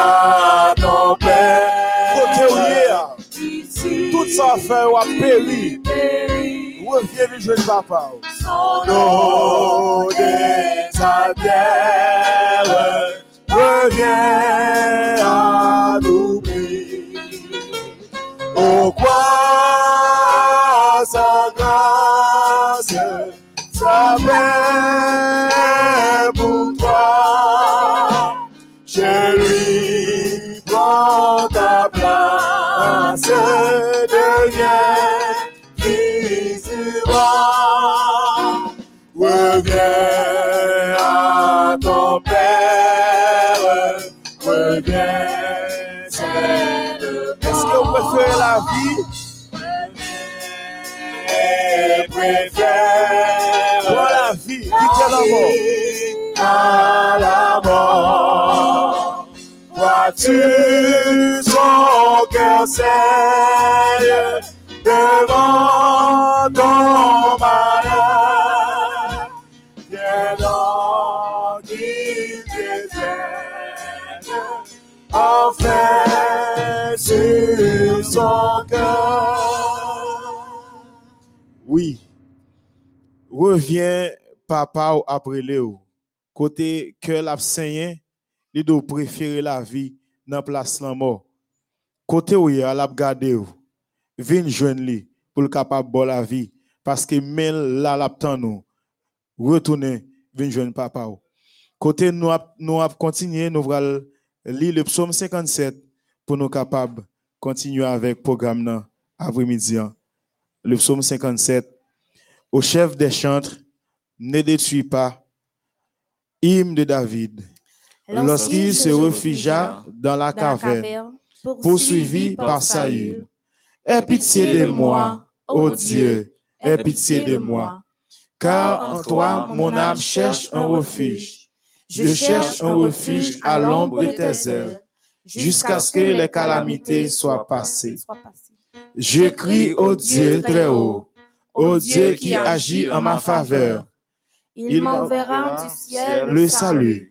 à ton père. Côté où il est, hein. tout ça fait ou a péri. Reviens lui jeune papa. Son nom de ta terre revient à nous. Au quoi sa grâce, sa paix fils du roi. Reviens à ton Père, reviens, Est-ce que vous préférez la vie? Et préfère la vie Quittez la mort. à la mort. Vois-tu son cœur saigne devant ton malheur? Viens donc qu'il détienne enfin sur son cœur. Oui. Reviens papa ou après Léo. Côté cœur l'a saigné, il doit préférer la vie dans place la mort. Côté où il a l'a garder ou. Vin joindre li pour le capable de la vie parce que même là l'attend nous. Retourner vin joindre papa. Côté nous nous continuer nous allons lire le psaume 57 pour nous capables continuer avec programme nan après-midi. Le psaume 57 au chef des chantres, ne détruis pas, hymne de David, lorsqu'il se réfugia dans la caverne, poursuivi par Saül. Aie pitié de moi, ô Dieu, aie pitié de moi, car en toi mon âme cherche un refuge. Je cherche un refuge à l'ombre de tes ailes, jusqu'à ce que les calamités soient passées. Je crie au Dieu très haut, au Dieu qui agit en ma faveur. Il m'enverra du ciel le salut,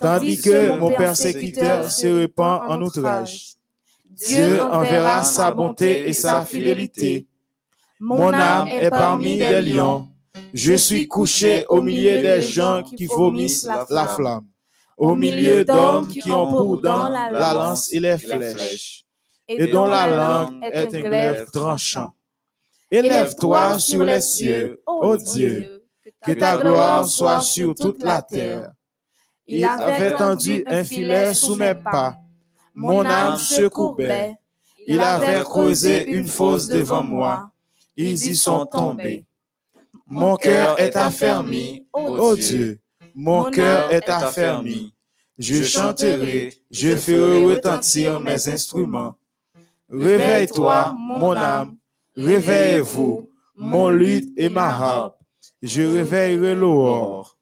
tandis que mon persécuteur se répand en outrage. Dieu enverra sa bonté et sa fidélité. Mon âme est parmi les lions. Je suis couché au milieu des gens qui vomissent la flamme, au milieu d'hommes qui ont pour dents la lance et les flèches, et dont la langue est un glaive tranchant. Élève-toi sur les cieux, ô Dieu, que ta gloire soit sur toute la terre. Il avait tendu un filet sous mes pas. Mon âme se courbait. Il avait creusé une fosse devant moi. Ils y sont tombés. Mon cœur est affermi, ô Dieu. Mon cœur est affermi. Je chanterai, je ferai retentir mes instruments. Réveille-toi, mon âme. Réveillez-vous, mon luth et ma harpe. Je réveillerai l'aurore.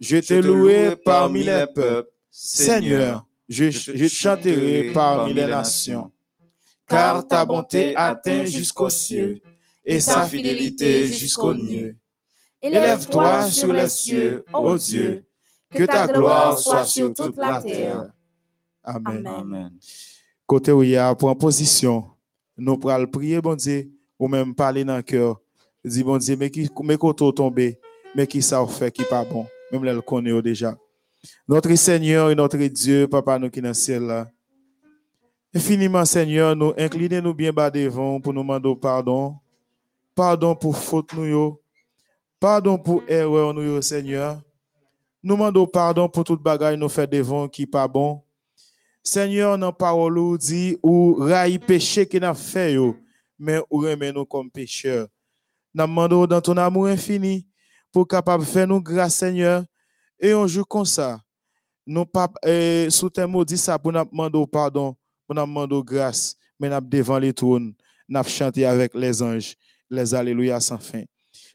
Je te louerai parmi les peuples. Seigneur, je, je chanterai parmi les nations. Car ta bonté atteint jusqu'aux cieux et sa fidélité jusqu'aux nuées. Élève-toi sur les cieux, ô Dieu, que ta gloire soit sur toute la terre. Amen. Amen. Côté où il y a pour en position, nous pourrons prier, bon Dieu, ou même parler dans le cœur. Dis, bon Dieu, mais qui, mais tombé, mais qui ça fait qui pas bon, même là, le connaît déjà. Notre Seigneur et notre Dieu, Papa, nous qui dans le ciel là. Infiniment, Seigneur, nous inclinez-nous bien bas devant pour nous demander pardon. Pardon pour faute nous. Pardon pour erreur nous, Seigneur. Nous demandons pardon pour toute bagaille nous fait devant qui pas bon. Seigneur, dans parole, ou dit, ou raï péché qui n'a fait, mais ou remet nous comme pécheurs. Nous demandons dans ton amour infini pour capable faire nous grâce, Seigneur, et un jour comme ça, nous pas sous tes mots ça pour nous demander pardon, pour nous demander grâce, mais nous devant les trônes, nous chanter avec les anges, les alléluia sans fin.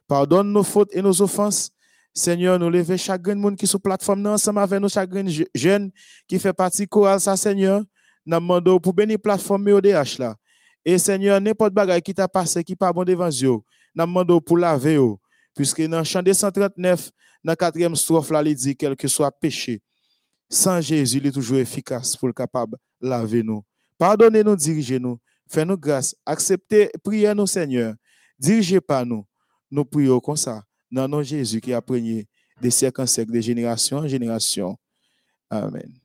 Pardonne nos fautes et nos offenses. Seigneur, nous levons chaque monde qui est sur la plateforme, ensemble avec nous, chaque je- jeune qui fait partie chorale, ça, Seigneur. Nous demandons pour bénir la plateforme ODH là. Et Seigneur, n'importe bagaille qui t'a passé, qui pas bon devant Dieu, nous demandons pour laver, yo. Puisque dans le chant des 139, dans la quatrième strophe il dit, quel que soit péché, Sans Jésus, il est toujours efficace pour le capable de laver nous. Pardonnez-nous, dirigez-nous. Fais-nous grâce. Acceptez, priez nous, Seigneur. Dirigez pas nous. Nous prions comme ça. Dans nom Jésus qui a prégné des siècles en siècles, de génération en génération. Amen.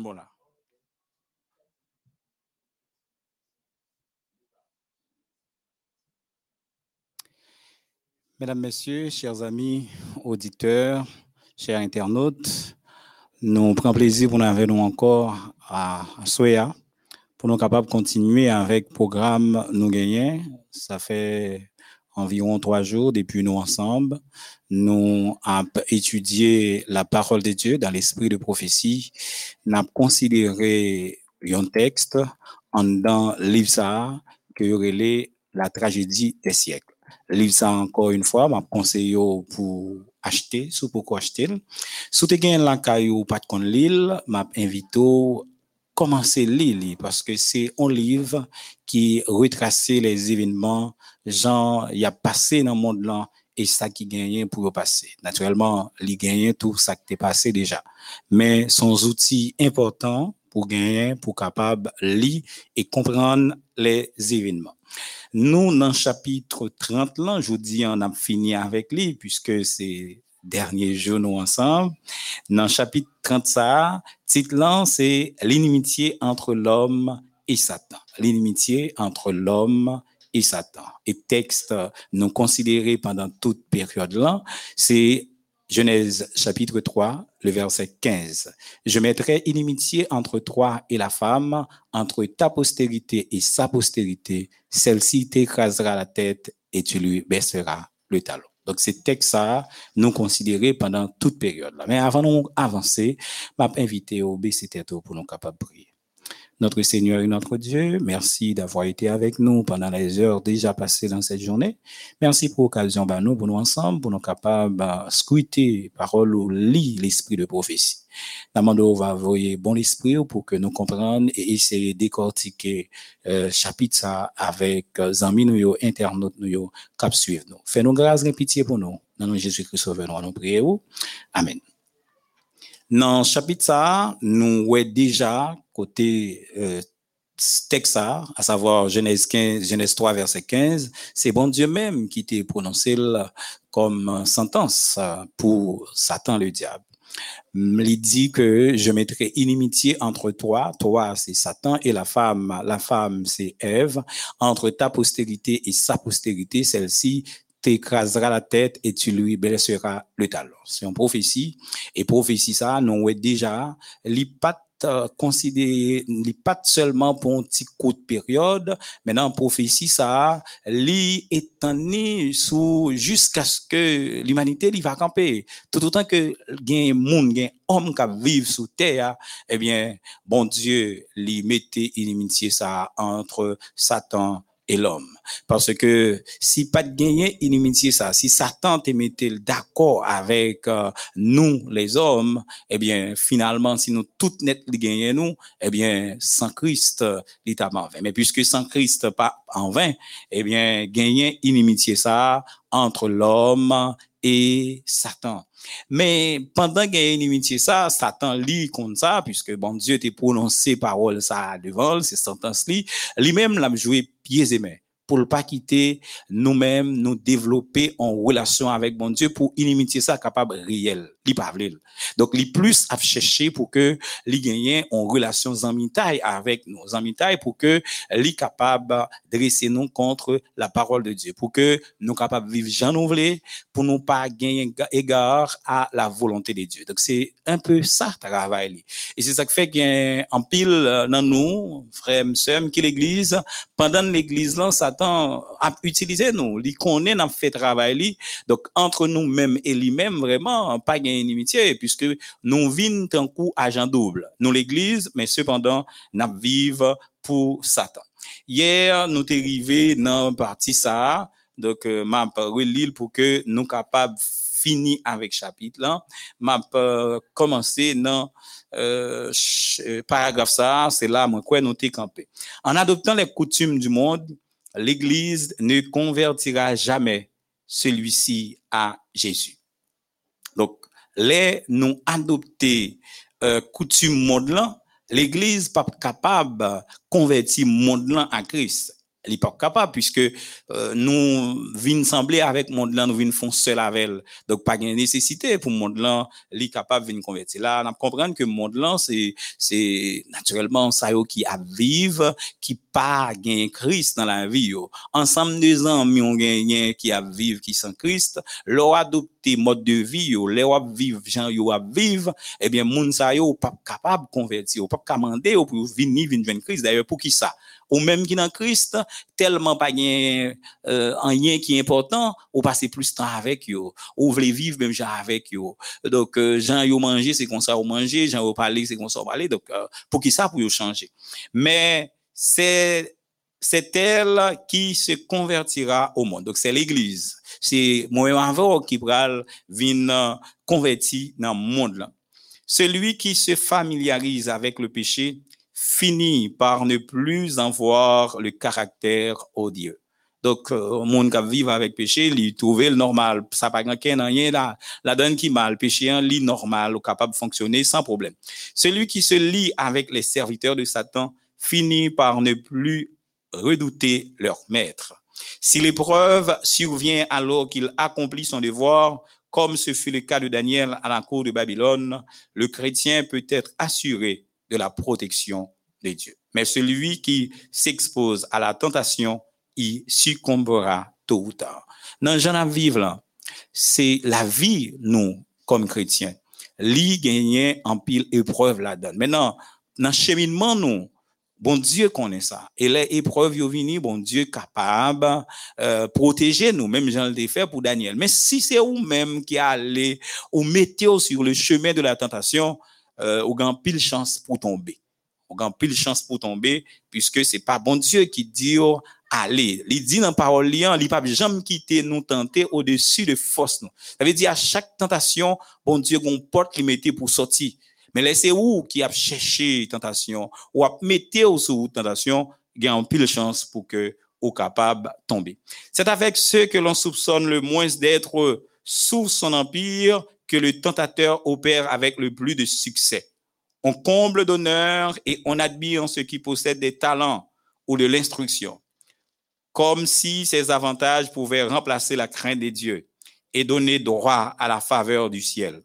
Voilà. Mesdames, Messieurs, chers amis auditeurs, chers internautes, nous prenons plaisir pour nous nous encore à, Soya pour nous capables de continuer avec le programme Nous Gagnons. Ça fait environ trois jours depuis nous ensemble. Nous avons étudié la parole de Dieu dans l'esprit de prophétie. Nous avons considéré un texte en dans livre que relève la tragédie des siècles. Livre encore une fois, m'a conseillé pour acheter, sous pourquoi acheter. Si tu as la caillou de l'île, m'a invité commencer lire parce que c'est un livre qui retrace les événements gens y a passé dans le monde là et ça qui gagne pour passer. Naturellement, il gagne tout ça qui est passé déjà. Mais son outil important pour gagner, pour capable lire et comprendre les événements. Nous, dans le chapitre 30 là, je vous dis, on a fini avec lui, puisque c'est dernier jour nous ensemble. Dans le chapitre 30 ça, titre c'est l'inimitié entre l'homme et Satan. L'inimitié entre l'homme et Satan. Et texte non considéré pendant toute période là, c'est Genèse chapitre 3, le verset 15. Je mettrai inimitié entre toi et la femme, entre ta postérité et sa postérité. Celle-ci t'écrasera la tête et tu lui baisseras le talon. Donc, c'est texte ça, nous considéré pendant toute période là. Mais avant d'avancer, m'a invité au baisser tête pour nous capables de prier. Notre Seigneur et notre Dieu, merci d'avoir été avec nous pendant les heures déjà passées dans cette journée. Merci pour l'occasion bah, nous, pour nous ensemble, pour nous capables de bah, scruter parole ou lire l'esprit de prophétie. Namando va envoyer bon esprit pour que nous comprenions et essayer de décortiquer euh, chapitre ça avec euh, amis nous, internautes nous, cap suivre nous. Fais-nous grâce et pitié pour nous. Dans Jésus-Christ Sauveur, nous prions. Amen. Dans chapitre ça, nous voyons déjà côté euh, texte à savoir Genèse 15, Genèse 3 verset 15, c'est bon Dieu même qui t'a prononcé comme sentence pour Satan le diable. Il dit que je mettrai inimitié entre toi, toi c'est Satan et la femme, la femme c'est Ève, entre ta postérité et sa postérité, celle-ci t'écrasera la tête et tu lui blesseras le talon. C'est une prophétie. Et prophétie, ça, nous, déjà, pas euh, considéré, pas seulement pour un petit coup de période, mais dans prophétie, ça, li sous, jusqu'à ce que l'humanité, va camper. Tout autant que, gain monde, gain homme qui vivent sous terre, eh bien, bon Dieu, li mettait inimitié ça entre Satan et l'homme. Parce que si pas de gagner inimitié ça, si Satan te mettait d'accord avec euh, nous, les hommes, eh bien, finalement, si nous toutes net gagner nous, eh bien, sans Christ, l'état en vain. Mais puisque sans Christ pas en vain, eh bien, gagner inimitié ça entre l'homme et Satan. Mais pendant qu'il y a inimitié ça, Satan lit comme ça, puisque bon Dieu t'a prononcé parole ça devant, c'est sentence lit, lui-même l'a joué pieds et mains pour ne pas quitter nous-mêmes, nous développer en relation avec bon Dieu pour inimiter ça capable réel. Li pas Donc, li plus à chercher pour que li gagne en relation zamitaille avec nous, zamitaille pour que li capable dresser nous contre la parole de Dieu, pour que nous capable vivre Jean voulons, pour nous pas gagner égard à la volonté de Dieu. Donc, c'est un peu ça travail. Et c'est qui fait qu'il en pile euh, dans nous, frères, sœurs, qui l'église, pendant l'église là, Satan a utilisé nous, li connaît, n'a fait travail Donc, entre nous-mêmes et lui-même, vraiment, pas gagner puisque nous vîmes un coup agent double. Nous l'église, mais cependant, nous vivons pour Satan. Hier, nous t'es arrivé dans partie ça, donc euh, m'a relire pour que nous capables fini avec chapitre là, m'a commencé dans euh, paragraphe ça, c'est là moi quoi nous campé. En adoptant les coutumes du monde, l'Église ne convertira jamais celui-ci à Jésus. Les nous adopter euh, coutumes monde l'Église pas capable convertir monde à Christ elle n'est pas capable puisque euh, nous venons sembler avec monde là nous venons faire seul avec elle. Donc pas de nécessité pour monde là est capable de venir convertir. Là on que monde là c'est naturellement ça qui a vivre qui pas gain Christ dans la vie ensemble deux amis on gagne qui a vivre qui sans Christ. Leur adopter mode de vie leur vivre gens yo a vivre eh bien monde ça yo pas capable convertir pas commander pour venir venir Christ. D'ailleurs pour qui ça? Ou même qui dans Christ, tellement pas rien, euh, qui est important, ou passer plus de temps avec eux, ou voulez vivre même genre avec eux. Donc, euh, Jean yo manger, c'est comme ça manger, Jean yo parler, c'est comme ça parler. Donc, euh, pour qui ça, pour yo changer. Mais, c'est, c'est elle qui se convertira au monde. Donc, c'est l'église. C'est moi qui pral vin converti dans le monde. Celui qui se familiarise avec le péché finit par ne plus en voir le caractère odieux. Donc, euh, monde qui vivre avec péché, il trouve le normal. Ça pas rien rien là. La donne qui mal, péché un lit normal, capable de fonctionner sans problème. Celui qui se lie avec les serviteurs de Satan finit par ne plus redouter leur maître. Si l'épreuve survient alors qu'il accomplit son devoir, comme ce fut le cas de Daniel à la cour de Babylone, le chrétien peut être assuré de la protection de Dieu. Mais celui qui s'expose à la tentation, il succombera tôt ou tard. Dans Jean vivre là, c'est la vie, nous, comme chrétiens. Li gagner en pile épreuve là-dedans. Maintenant, dans le cheminement, nous, bon Dieu connaît ça. Et les épreuves, vini, bon Dieu capable, euh, protéger nous, même Jean le fait pour Daniel. Mais si c'est vous-même qui allez ou mettez sur le chemin de la tentation, euh, ou gagne pile chance pour tomber. Ou gagne pile chance pour tomber, puisque c'est pas bon Dieu qui dit, oh, allez. Il dit dans parole liant, il pas jamais quitter nous tenter au-dessus de force nous. Ça veut dire à chaque tentation, bon Dieu gon porte qui mettait pour sortir. Mais laissez où qui a cherché tentation ou a mettez au sous tentation, gagne pile chance pour que au capable tomber. C'est avec ceux que l'on soupçonne le moins d'être sous son empire que le tentateur opère avec le plus de succès. On comble d'honneur et on admire ceux qui possèdent des talents ou de l'instruction, comme si ces avantages pouvaient remplacer la crainte des dieux et donner droit à la faveur du ciel.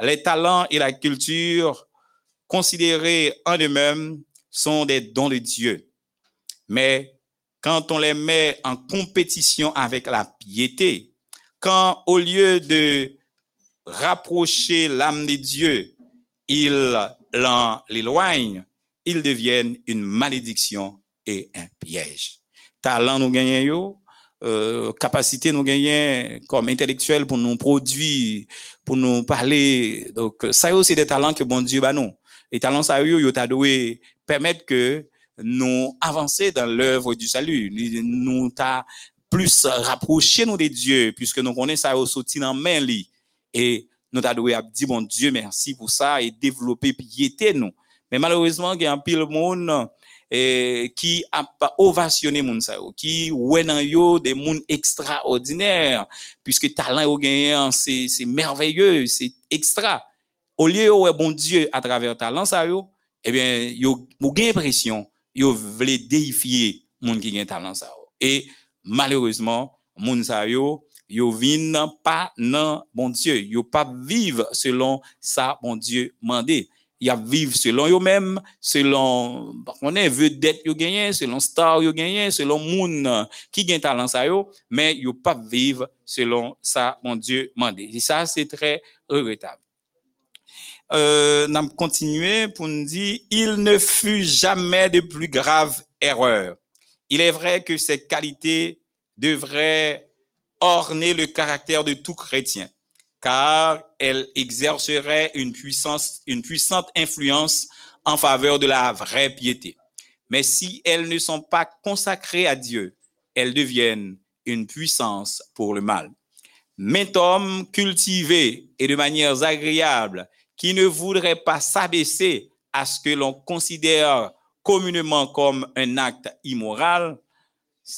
Les talents et la culture, considérés en eux-mêmes, sont des dons de Dieu. Mais quand on les met en compétition avec la piété, quand au lieu de rapprocher l'âme de Dieu, ils l'éloignent, ils deviennent une malédiction et un piège. Talent nous gagnons, euh, capacité nous gagnons comme intellectuel pour nous produire, pour nous parler. Donc, ça aussi des talents que bon Dieu bah nous. Les talents ça yo, t'a doué permettre que nous avancer dans l'œuvre du salut. Nous t'a plus rapprocher nous de Dieu, puisque nous connaissons ça aussi dans main et nous avons dit, bon Dieu, merci pour ça et développer piété nous. Mais malheureusement, il y a un pile monde eh, qui a ovationné moun qui ouais yo des monde extraordinaires, puisque talent au gagnant, c'est, c'est merveilleux, c'est extra. Au lieu ouais bon Dieu à travers talent ça yo, eh bien, yo, ou gagne pression, yo voulait déifier monde qui gagne talent ça. Et malheureusement, moun yo, yo vin pas non bon Dieu, yo pas selon ça bon Dieu mandé. A vivre selon yo même, selon on est vedette yo gagné, selon star yo gagné, selon moun qui gagne talent ça yo, mais yo pas vivre selon ça bon Dieu mandé. Et ça c'est très regrettable. Euh, n'a continué pour nous dire il ne fut jamais de plus grave erreur. Il est vrai que ces qualités devraient orner le caractère de tout chrétien, car elle exercerait une puissance, une puissante influence en faveur de la vraie piété. Mais si elles ne sont pas consacrées à Dieu, elles deviennent une puissance pour le mal. Mais homme cultivé et de manières agréables, qui ne voudrait pas s'abaisser à ce que l'on considère communément comme un acte immoral,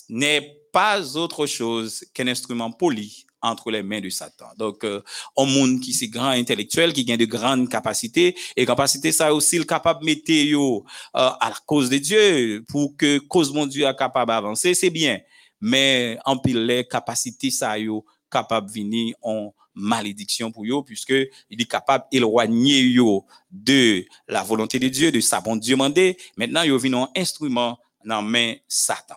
n'est pas autre chose qu'un instrument poli entre les mains de Satan. Donc, euh, un monde qui c'est grand intellectuel, qui a de grandes capacités, et capacité ça aussi le capable mettre euh, à la cause de Dieu, pour que cause mon Dieu est capable d'avancer, c'est bien. Mais en pile, les capacités ça yo capable venir en malédiction pour eux, puisque il est capable d'éloigner yo de la volonté de Dieu, de sa bon Dieu mandé. Maintenant, yo vient un instrument dans main Satan.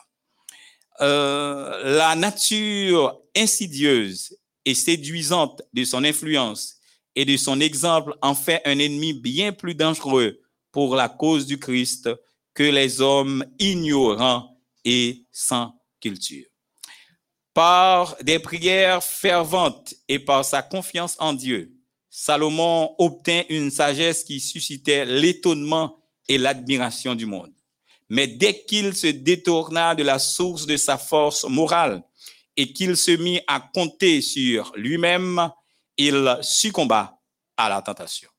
Euh, la nature insidieuse et séduisante de son influence et de son exemple en fait un ennemi bien plus dangereux pour la cause du Christ que les hommes ignorants et sans culture. Par des prières ferventes et par sa confiance en Dieu, Salomon obtint une sagesse qui suscitait l'étonnement et l'admiration du monde. Mais dès qu'il se détourna de la source de sa force morale et qu'il se mit à compter sur lui-même, il succomba à la tentation.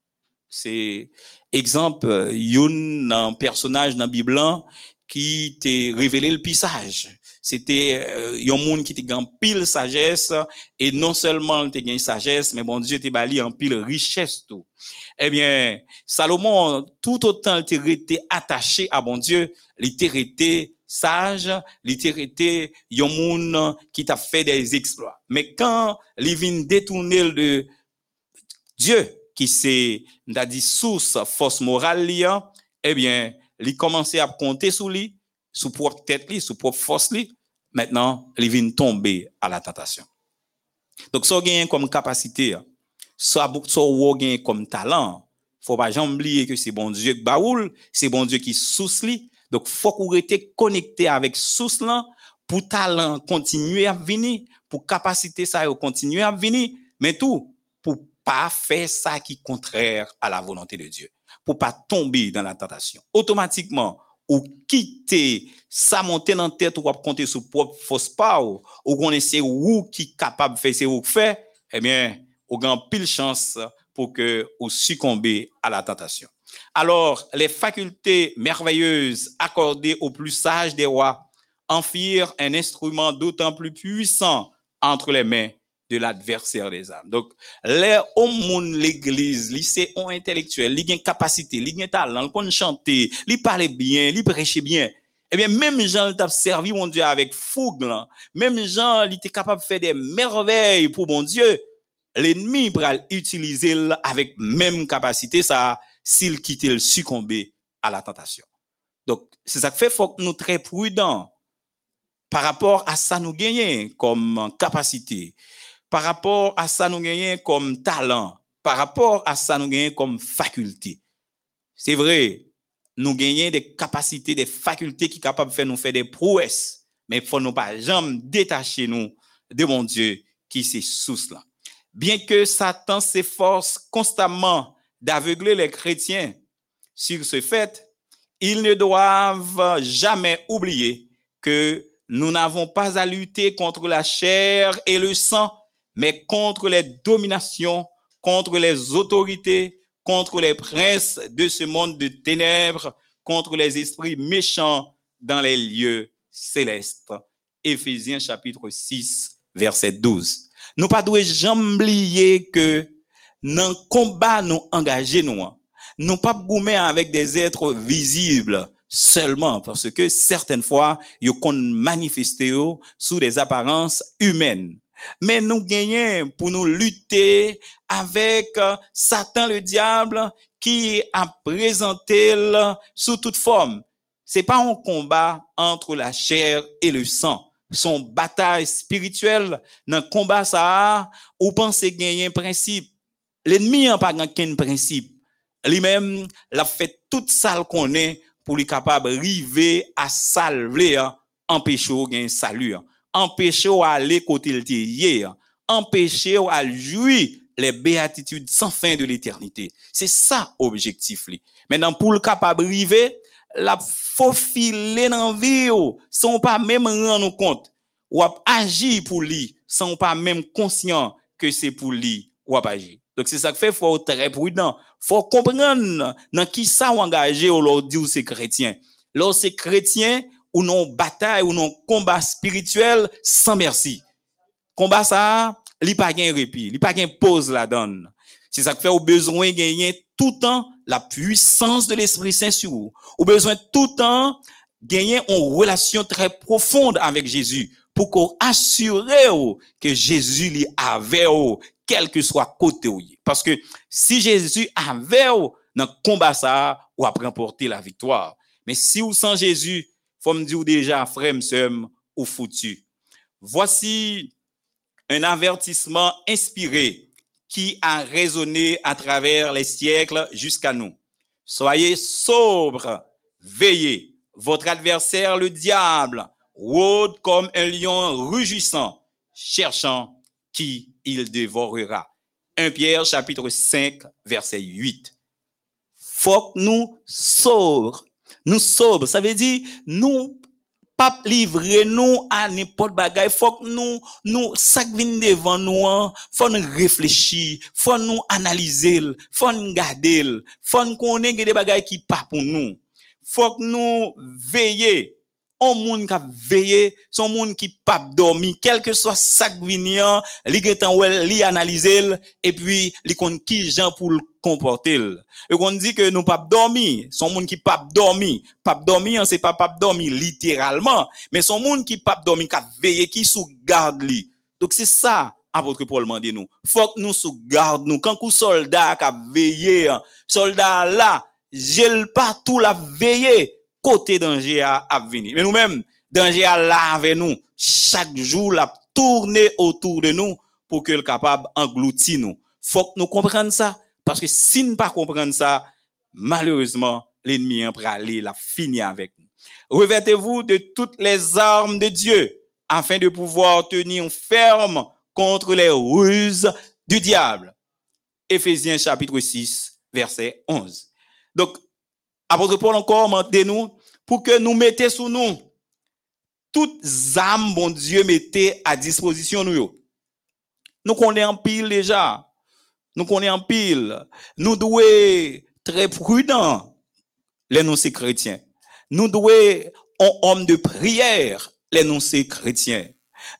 C'est exemple, un personnage dans Bible qui t'a révélé le pisage. C'était euh, un monde qui était en pile sagesse et non seulement il gain sagesse, mais bon Dieu t'es bali en pile richesse tout. Eh bien, Salomon, tout autant il était attaché à bon Dieu, il était sage, il était un monde qui t'a fait des exploits. Mais quand il vient détourner de Dieu, qui c'est, dit, source, force morale, eh bien, il commençait à compter sur lui, sous propre tête, lui, sous propre force, lui. Maintenant, il vient tomber à la tentation. Donc, ça gagne comme capacité, ça gagne comme talent. Faut pas jamais oublier que c'est bon Dieu qui baoule, c'est bon Dieu qui source lui. Donc, faut qu'on reste connecté avec là pour talent continuer à venir, pour capacité ça continuer à venir, mais tout pour pas faire ça qui est contraire à la volonté de Dieu, pour pas tomber dans la tentation. Automatiquement, ou quitter sa montée dans tête ou compter sur propre force pas ou qu'on essaie ou qui capable de faire ce ou fait eh bien ou grand pile chance pour que ou succomber à la tentation. Alors les facultés merveilleuses accordées aux plus sages des rois en firent un instrument d'autant plus puissant entre les mains de l'adversaire des âmes. Donc, les hommes, l'église, lycée ont intellectuel, ils ont capacité, ils ont talent, ils chanter, bien, ils prêchent bien. Eh bien, même Jean t'a servi mon Dieu avec fougue, même Jean, il était capable de faire des merveilles pour mon Dieu. L'ennemi pourra utiliser avec même capacité ça, s'il quitte le succomber à la tentation. Donc, c'est ça que fait, faut que nous très prudents par rapport à ça nous gagner comme capacité par rapport à ça nous gagnons comme talent, par rapport à ça nous gagnons comme faculté. C'est vrai, nous gagnons des capacités, des facultés qui sont capables de faire nous faire des prouesses, mais il faut nous pas jamais détacher nous de mon Dieu qui c'est sous cela. Bien que Satan s'efforce constamment d'aveugler les chrétiens sur ce fait, ils ne doivent jamais oublier que nous n'avons pas à lutter contre la chair et le sang, mais contre les dominations, contre les autorités, contre les princes de ce monde de ténèbres, contre les esprits méchants dans les lieux célestes. Éphésiens chapitre 6, verset 12. Nous pas devons jamais oublier que dans le combat nous engager nous, nous pas goumer avec des êtres visibles seulement parce que certaines fois, ils ont manifesté sous des apparences humaines mais nous gagnons pour nous lutter avec euh, Satan le diable qui a présenté sous toute forme. C'est pas un combat entre la chair et le sang. Son bataille spirituelle, dans le combat ça, ou pensez gagner un principe. L'ennemi n'a pas qu'un principe. Lui-même, l'a fait toute ça qu'on est pour lui capable d'arriver à salver, hein, empêcher un salut. Empêcher ou aller côté le empêcher ou à jouir les béatitudes sans fin de l'éternité. C'est ça objectif. Maintenant pour le capable arriver, la faufilé dans vie ou, sans pas même rendre compte ou ap agi pour lui sans pas même conscient que c'est pour lui ou ap agi. Donc c'est ça que fait faut être très prudent. Faut comprendre dans qui ça engagé ou leur dit c'est chrétien. Là c'est chrétien ou non bataille ou non combat spirituel sans merci. Combat ça, li pas gain répit, li pas gain pause la donne. C'est ça que fait au besoin gagner tout le temps la puissance de l'Esprit Saint sur vous. Au besoin tout le temps gagner une relation très profonde avec Jésus pour qu'on assure que Jésus lui avait quel que soit côté où Parce que si Jésus avait dans le combat ça, ou a remporter la victoire. Mais si ou sans Jésus, faut me dire déjà, frère, m'sem, ou foutu. Voici un avertissement inspiré qui a résonné à travers les siècles jusqu'à nous. Soyez sobres, veillez. Votre adversaire, le diable, rôde comme un lion rugissant, cherchant qui il dévorera. 1 Pierre chapitre 5 verset 8. Faut que nous sobres. Nous sobres, ça veut dire nous pas livrer nous à n'importe bagaille faut que nous nous vient devant nous hein. faut nous réfléchir faut nous analyser faut nous garder faut nous connaître des bagailles qui pas pour nous faut que nous veiller on monde qui veillé, son monde qui pas dormi, quel que soit ça qui li getan li analyser et puis li kon qui gens pour le comporter. Et on dit que nous pas dormi, son monde qui pas dormi, pas dormi, c'est pas pas dormi littéralement, mais son monde qui pas dormi, qui veillé, qui sous garde li. Donc c'est ça apôtre Paul m'a dit nous. Faut que nous sous garde nous quand un soldat qui veillé, hein, soldat là, j'ai pas tout la veillé côté danger à, venir. Mais nous-mêmes, danger à là nous. Chaque jour, la tourner autour de nous pour que le capable engloutir nous. Faut que nous comprenions ça. Parce que si nous ne pas comprendre ça, malheureusement, l'ennemi en aller la fini avec nous. Revêtez-vous de toutes les armes de Dieu afin de pouvoir tenir ferme contre les ruses du diable. Éphésiens chapitre 6, verset 11. Donc, apôtre Paul encore, mentez-nous pour que nous mettions sous nous toutes âmes, bon Dieu, mettez à disposition nous. Nous connaissons en pile déjà. Nous connaissons en pile. Nous devons être très prudents, les non chrétiens. Nous devons être hommes de prière, les non chrétiens.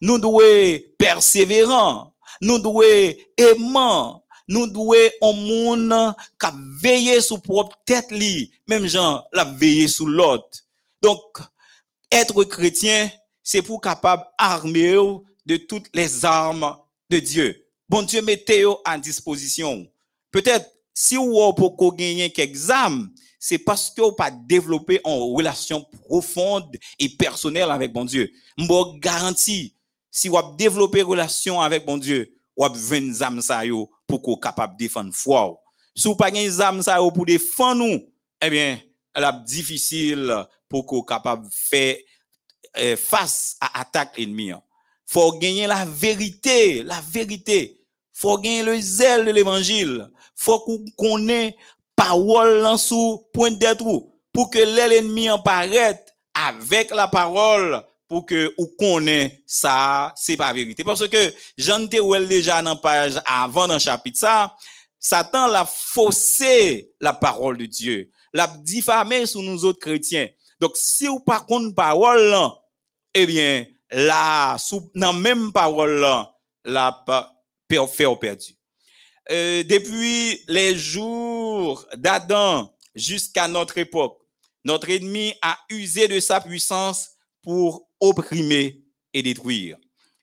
Nous devons persévérants. Nous devons aimants nous devons un monde veiller sur propre tête même gens la veiller sur l'autre. Donc être chrétien, c'est pour capable armer de toutes les armes de Dieu. Bon Dieu mettez en disposition. Peut-être si vous pour gagner quelques armes, c'est parce que vous pas développé une relation profonde et personnelle avec bon Dieu. Je garantis, si vous développé une relation avec bon Dieu, vous avez 20 âmes pour qu'on capable défendre foi. Si vous pas des âmes ça pour défendre nous, eh bien, elle difficile pour qu'on capable faire euh, face à l'attaque ennemie. Faut gagner la vérité, la vérité. Faut gagner le zèle de l'évangile. Faut qu'on connaisse parole en sous point d'être pour que l'ennemi apparaisse avec la parole pour que ou connaît ça c'est pas vérité parce que j'en te déjà dans page avant dans chapitre ça Satan l'a faussé la parole de Dieu. L'a diffamé sur nous autres chrétiens. Donc si ou pas contre parole eh bien là sous dans même parole là la fait perdu. Euh, depuis les jours d'Adam jusqu'à notre époque notre ennemi a usé de sa puissance pour opprimer et détruire.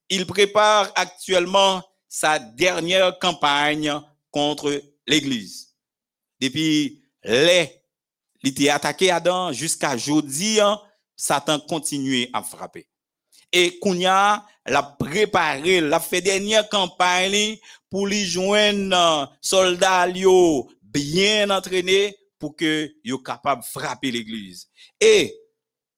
Il prépare actuellement sa dernière campagne contre l'Église. Depuis les, il attaqué Adam jusqu'à aujourd'hui, hein, Satan continue à frapper. Et Kounia l'a préparé, l'a fait dernière campagne pour lui joindre soldats bien entraînés pour que soient capable de frapper l'église. Et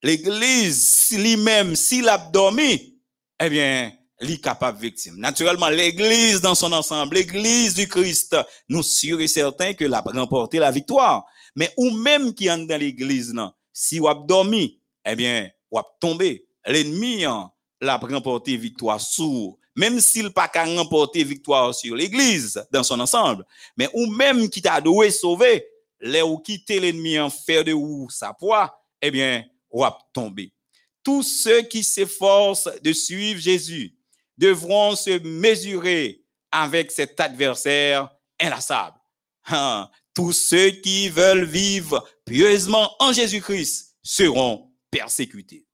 l'église lui-même, s'il a dormi, eh bien, est capable victime. Naturellement, l'église dans son ensemble, l'église du Christ, nous sûrs et certains que l'a remporté la victoire. Mais ou même qui entre dans l'église, non, si vous avez dormi, eh bien, vous avez tombé. L'ennemi hein, l'a remporté victoire sur, même s'il pas qu'à remporter victoire sur l'église dans son ensemble, mais ou même qui t'a doué sauver, les ou quitter l'ennemi en faire de ou sa poids, eh bien, avez tombé. Tous ceux qui s'efforcent de suivre Jésus devront se mesurer avec cet adversaire inlassable. Hein, tous ceux qui veulent vivre pieusement en Jésus-Christ seront persécutés.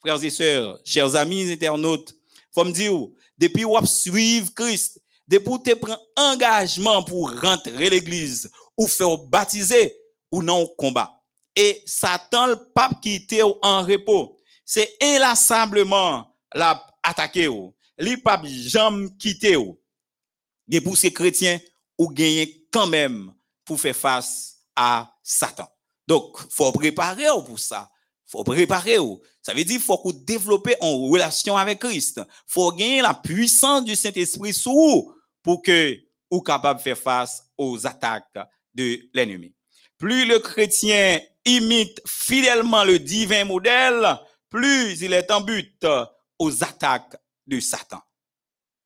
Frères et sœurs, chers amis internautes, faut me dire, depuis que suivre Christ, depuis que tu engagement pour rentrer l'église ou faire baptiser ou non combat. Et Satan, le pape qui était en repos, c'est inlassablement la attaquer. Le pape jamais quitté. Et pour ces chrétiens, ou gagner quand même pour faire face à Satan. Donc, faut préparer pour ça? Faut préparer. Ça veut dire faut développer en relation avec Christ. Faut gagner la puissance du Saint-Esprit sur vous pour que vous capable de faire face aux attaques de l'ennemi. Plus le chrétien imite fidèlement le divin modèle, plus il est en but aux attaques de Satan.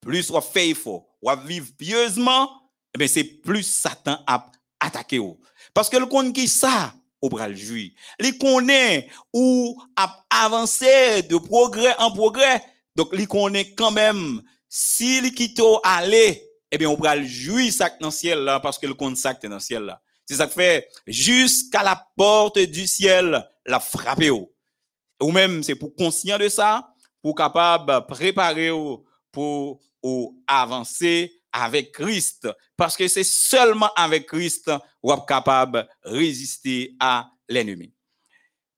Plus soit faithful, ou vivre pieusement, eh c'est plus Satan a attaqué. Parce que le compte qui ça, au bras le juif. Il connaît ou a avancé de progrès en progrès. Donc, il connaît quand même, s'il quitte aller, eh bien, on bras le juif sac dans le ciel là, parce que le compte sac dans le ciel là. C'est ça que fait, jusqu'à la porte du ciel, la frapper. Ou même, c'est pour conscient de ça, pour capable préparer pour, pour avancer avec Christ, parce que c'est seulement avec Christ qu'on est capable de résister à l'ennemi.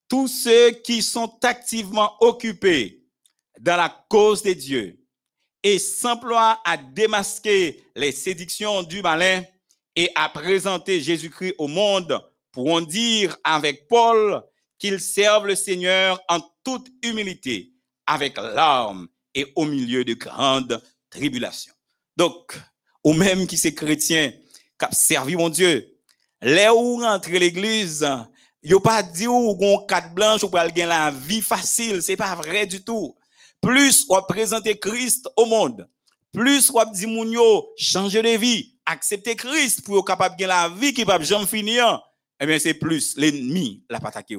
Tous ceux qui sont activement occupés dans la cause de Dieu et s'emploient à démasquer les séductions du malin et à présenter Jésus-Christ au monde pourront dire avec Paul qu'ils servent le Seigneur en toute humilité, avec larmes et au milieu de grandes tribulations. Donc, ou même qui c'est chrétien, qui a servi mon Dieu, là où rentre l'église, a pas dit ou gon quatre blanche ou pas la vie facile, c'est pas vrai du tout. Plus on présenter Christ au monde, plus on dit moun yo changer de vie, accepter Christ pour capable de la vie qui va jamais finir, eh bien c'est plus l'ennemi la attaquer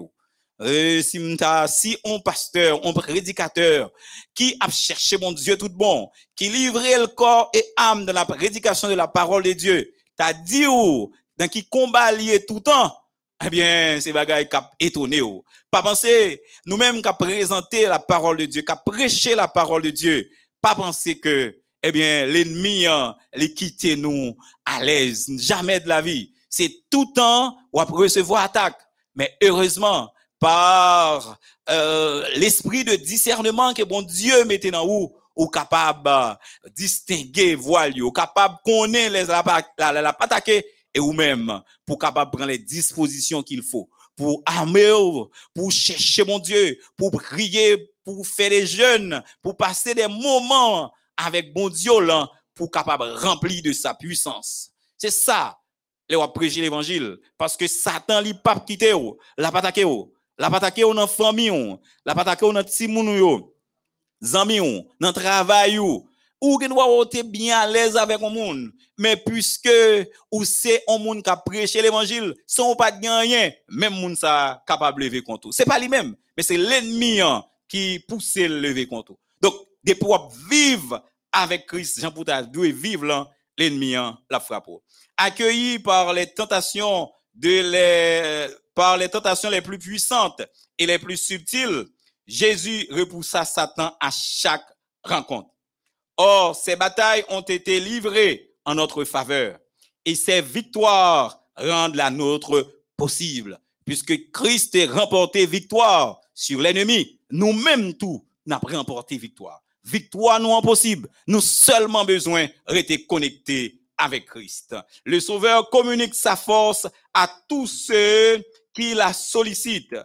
euh, si, si un pasteur, un prédicateur qui a cherché mon Dieu tout bon, qui livrait le corps et âme dans la prédication de la parole de Dieu, t'as dit ou, dans qui combat lié tout le temps, eh bien, c'est bagaille qui étonné ou. Pas penser, nous-mêmes qui a la parole de Dieu, qui a prêché la parole de Dieu, pas penser que, eh bien, l'ennemi, hein, les quitter nous à l'aise, jamais de la vie. C'est tout le temps, ou après recevoir attaque. Mais heureusement, par euh, l'esprit de discernement que bon Dieu mettait dans vous, ou capable de distinguer voile, ou capable de connaître les la, attaquer et ou même pour capable prendre les dispositions qu'il faut pour armer, pour chercher mon Dieu, pour prier, pour faire des jeûnes, pour passer des moments avec bon Dieu là, pour capable remplir de sa puissance. C'est ça, les prêcher l'évangile, parce que Satan lui pas quitter, la pas attaquer la patake ou dans famille ou, la patake ou dans ti moun zami dans travail ou, gen doit être bien à l'aise avec un monde. Mais puisque ou c'est un monde qui a prêché l'évangile, sans pas de rien, même monde ça capable de lever contre. C'est pas lui-même, mais c'est l'ennemi hein, qui pousse le lever contre. Des pour vivre avec Christ, Jean Pouta doit vivre l'ennemi hein, la frappe. Accueilli par les tentations les par les tentations les plus puissantes et les plus subtiles, Jésus repoussa Satan à chaque rencontre. Or, ces batailles ont été livrées en notre faveur et ces victoires rendent la nôtre possible. Puisque Christ a remporté victoire sur l'ennemi, nous-mêmes tout n'avons remporté victoire. Victoire nous impossible. Nous seulement besoin d'être connectés avec Christ. Le Sauveur communique sa force à tous ceux qui la sollicite.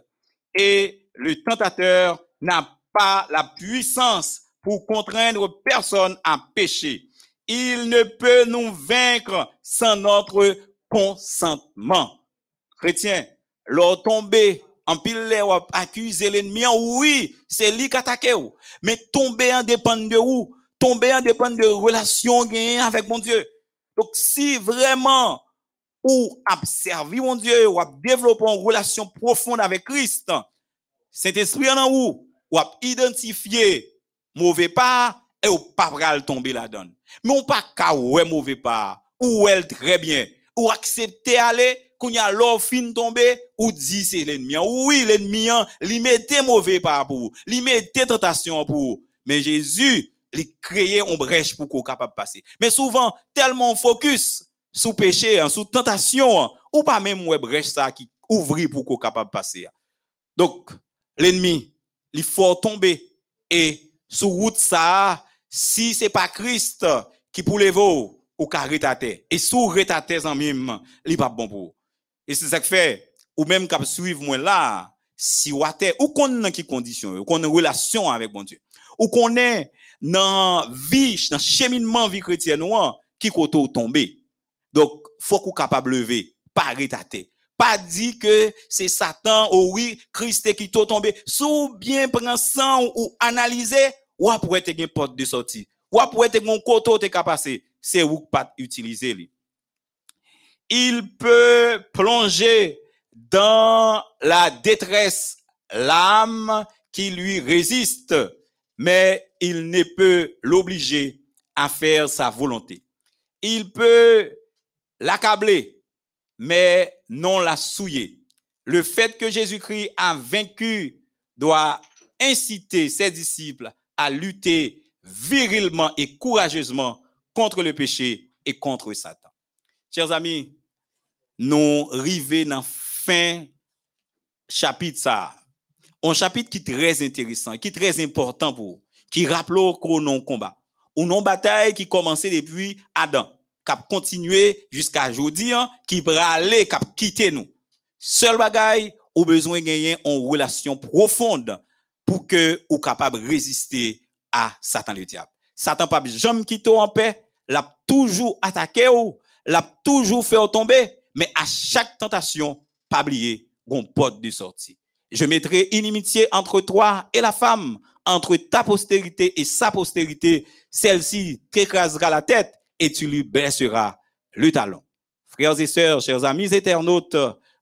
Et le tentateur n'a pas la puissance pour contraindre personne à pécher. Il ne peut nous vaincre sans notre consentement. Chrétien, leur tomber en pile les ou accuser l'ennemi, oui, c'est lui qui attaque ou. Mais tomber en dépend de où? Tomber en dépend de relation gagnées avec mon Dieu. Donc, si vraiment, ou observer mon Dieu, ou développer une relation profonde avec Christ, cet esprit en où, ou identifier mauvais pas, et ou pas tomber là-dedans. Mais on pas qu'à ouais mauvais pas, ou elle très bien, ou accepter aller, qu'on y a l'or fin tombé, ou dit c'est l'ennemi. Oui, l'ennemi, il mettait mauvais pas pour il mettait tentation pour. Mais Jésus, il créait une brèche pour qu'on capable passer. Mais souvent, tellement focus sous péché, sous tentation, ou pas même une brèche ça qui ouvre pour qu'on capable passer. Donc, l'ennemi, il faut tomber et sous route ça, si c'est pas Christ qui pour vous ou ka retate. Et sous retate en même, il pas bon pour. Et c'est ça que fait, ou même cap suivre moi là, si ou ou qu'on dans qui condition, ou qu'on a relation avec mon Dieu. Ou qu'on est dans vie, dans cheminement vie chrétienne qui koto tomber. Donc, faut qu'on capable lever, pas retate. Pas dit que c'est Satan, ou oui, Christ qui t'a tombé. Sous bien prendre ou analyser, ou après te une porte de sortie. Ou après te mon koto te passer. C'est où pas utiliser Il peut plonger dans la détresse l'âme qui lui résiste, mais il ne peut l'obliger à faire sa volonté. Il peut l'accabler, mais non la souiller. Le fait que Jésus-Christ a vaincu doit inciter ses disciples à lutter virilement et courageusement contre le péché et contre Satan. Chers amis, nous arrivons dans fin chapitre ça. Un chapitre qui est très intéressant, qui est très important pour qui rappelle qu'on non combat. Ou non bataille qui commençait depuis Adam, qui a continué jusqu'à aujourd'hui, hein, qui va aller, qui a quitté nous. Seul bagaille, ou besoin de gagner une relation profonde pour que ou capable de résister à Satan le diable. Satan pas jamais quitter en paix, l'a toujours attaqué ou, l'a toujours fait tomber, mais à chaque tentation, pas oublier porte de sortie. Je mettrai inimitié entre toi et la femme, entre ta postérité et sa postérité. Celle-ci t'écrasera la tête et tu lui baisseras le talon. Frères et sœurs, chers amis éternautes,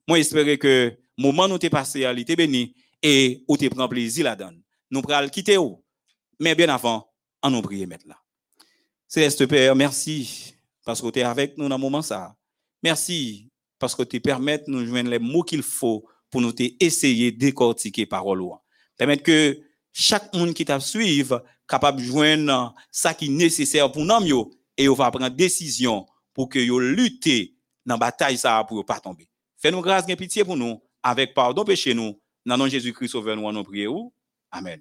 moi j'espère que le moment où t'es passé à l'été béni et où t'es prend plaisir là-dedans. Nous prenons quitter où? Mais bien avant, en nous prier maintenant. Céleste Père, merci parce que tu es avec nous dans ce moment ça. Merci parce que tu permets de nous joindre les mots qu'il faut pour nous essayer de décortiquer parole. Permettre que chaque monde qui t'a suivre capable de joindre ça qui est nécessaire pour nous et on va prendre décision pour que yo lutter dans la bataille ça pour pas tomber. Fais-nous grâce et pitié pour nous avec pardon péché nous. Dans nom Jésus-Christ sauveur nous nous prions. Amen.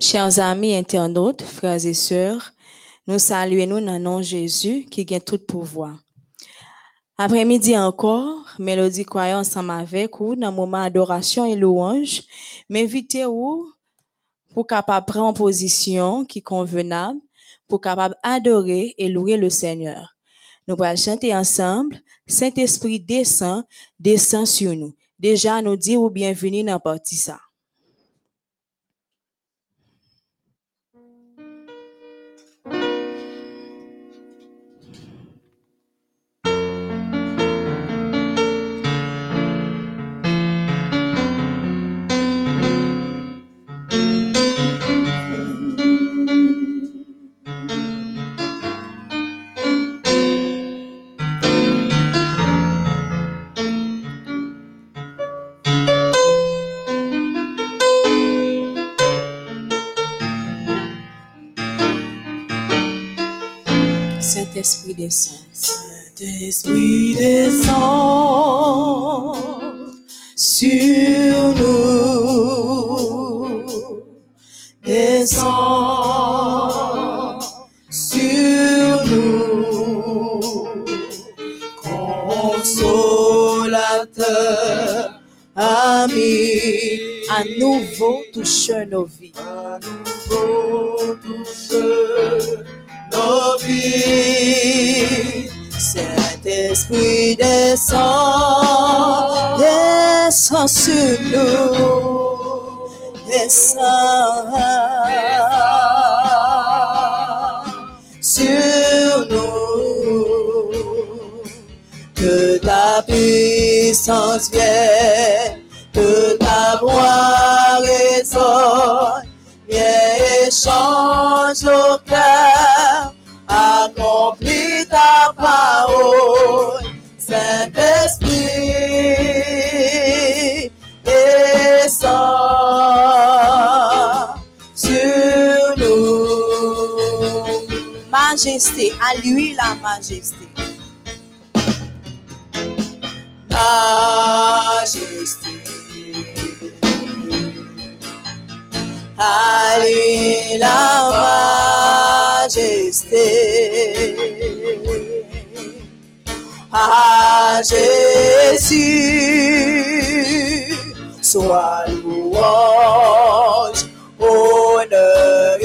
Chers amis internautes, frères et sœurs, nous saluons nous dans le nom de Jésus qui gagne tout pouvoir. Après-midi encore, Mélodie croyant ensemble avec vous dans le moment d'adoration et louange, m'invitez vous pour capable prendre position qui convenable, pour capable adorer et louer le Seigneur. Nous allons chanter ensemble, Saint-Esprit descend, descend sur nous. Déjà, nous disons bienvenue dans la partie ça. Saint-Esprit descend. Saint-Esprit descend sur nous. Descend sur nous. Consolateur. à nouveau touche nos vies. à nouveau touche vies. Saint-Esprit descend, descend sur nous, descend sur nous. Que ta puissance vienne, que ta voix résonne, viens et change nos cœurs, Saint-Esprit, descends sur nous. Majesté, à lui la majesté. Majesté. À lui la majesté. À Jésus, soit louange, honneur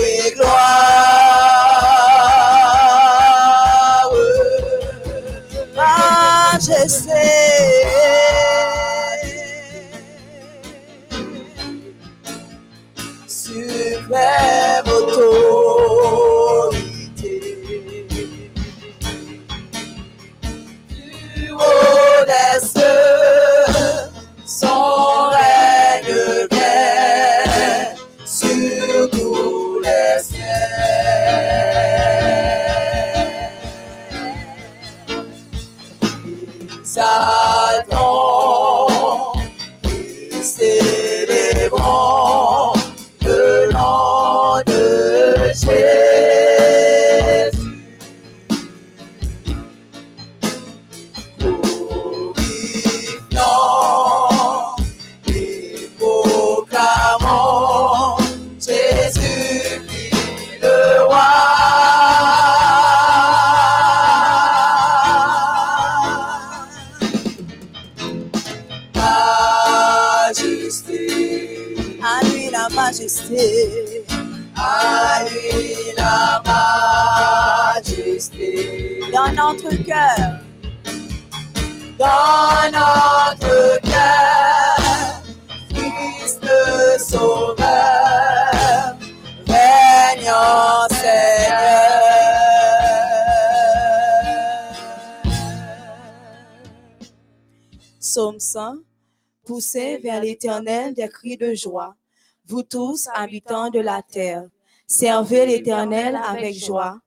Poussez vers l'Éternel des cris de joie, vous tous habitants de la terre. Servez l'Éternel avec joie.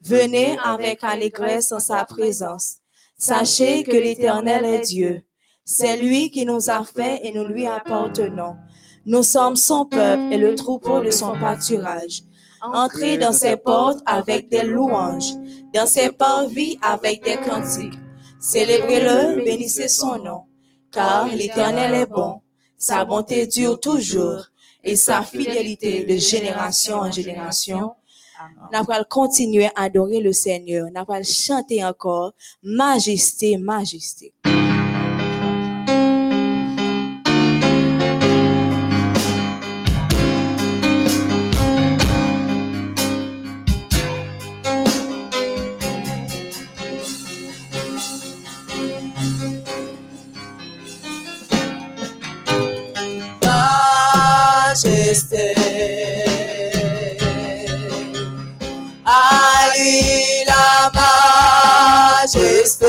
Venez avec allégresse en sa présence. Sachez que l'Éternel est Dieu. C'est lui qui nous a fait et nous lui appartenons. Nous sommes son peuple et le troupeau de son pâturage. Entrez dans ses portes avec des louanges, dans ses parvis avec des cantiques. Célébrez-le, bénissez son nom, car l'Éternel est bon. Sa bonté dure toujours et sa fidélité de génération en génération. Nous allons continuer à adorer le Seigneur. Nous allons chanter encore Majesté, Majesté. Majesté.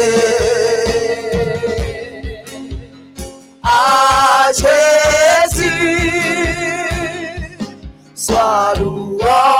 À Jésus, soit louange,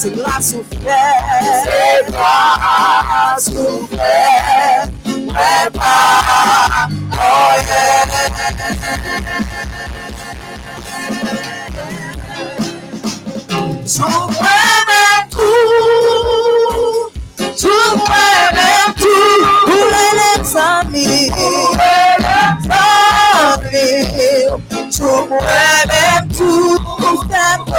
Segla su fe, segla su fe, huepa, oye. Súbeme tú, súbeme tú, úreles a mí, úreles a mí, súbeme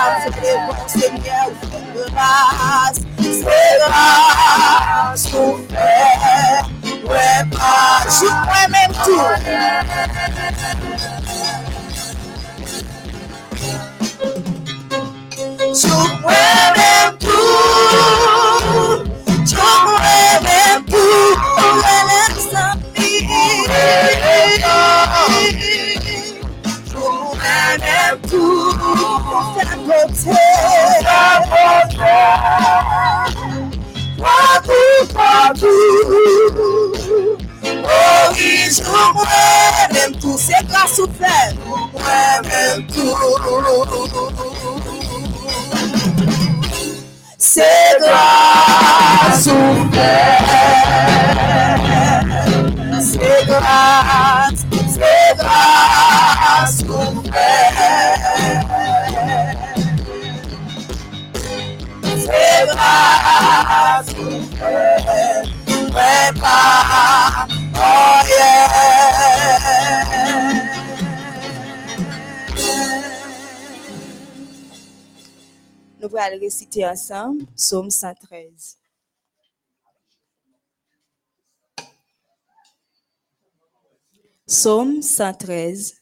out to be watching you with us. With us, who fair, with protect. Padu, padu. Oh, is coming to Nous allons réciter ensemble Psaume 113. Psaume 113.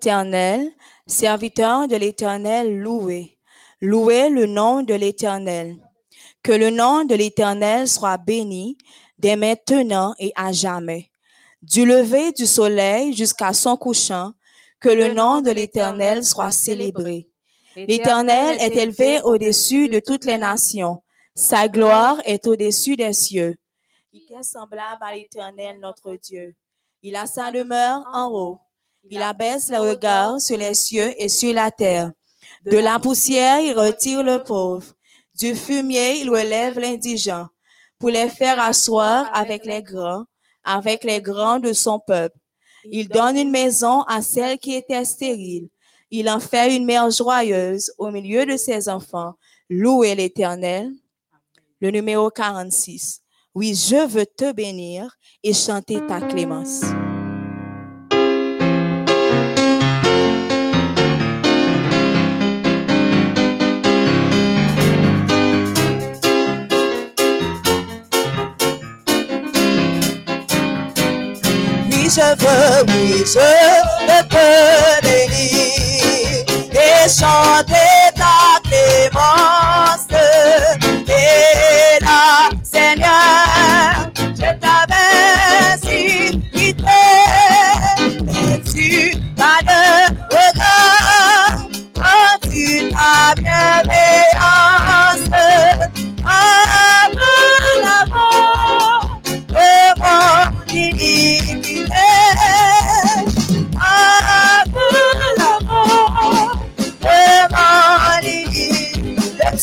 Éternel, serviteur de l'Éternel, loué. Louez le nom de l'Éternel. Que le nom de l'Éternel soit béni dès maintenant et à jamais. Du lever du soleil jusqu'à son couchant, que le nom de l'Éternel soit célébré. L'Éternel est élevé au-dessus de toutes les nations. Sa gloire est au-dessus des cieux. Qui est semblable à l'Éternel notre Dieu. Il a sa demeure en haut. Il abaisse le regard sur les cieux et sur la terre. De la poussière, il retire le pauvre. Du fumier, il relève l'indigent pour les faire asseoir avec les grands, avec les grands de son peuple. Il donne une maison à celle qui était stérile. Il en fait une mère joyeuse au milieu de ses enfants. Louez l'Éternel. Le numéro 46. Oui, je veux te bénir et chanter ta clémence. Oui, je veux, oui, je veux te bénir et chanter ta clémence. Et là, Seigneur, je t'avais quitté, et tu m'as de regard quand tu ta bienveillance.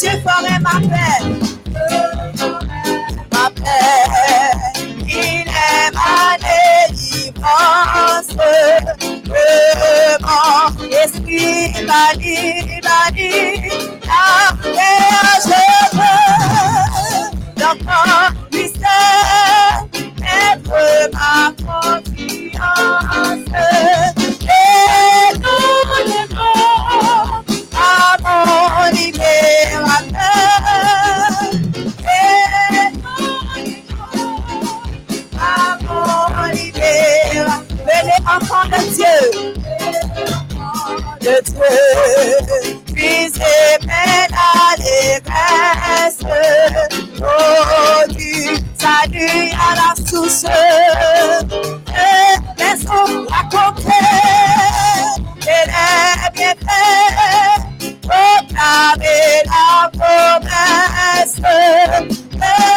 Le Dieu ferait ma paix. Ma. Il est ma délivrance. Mon esprit m'a dit, m'a dit, la je veux. L'enfant mystère, être ma confiance. De Dieu de Dieu, puis peine à l'allégresse, oh du salut à la source, et laissons raconter et les bienfaits, proclamer la promesse. Qui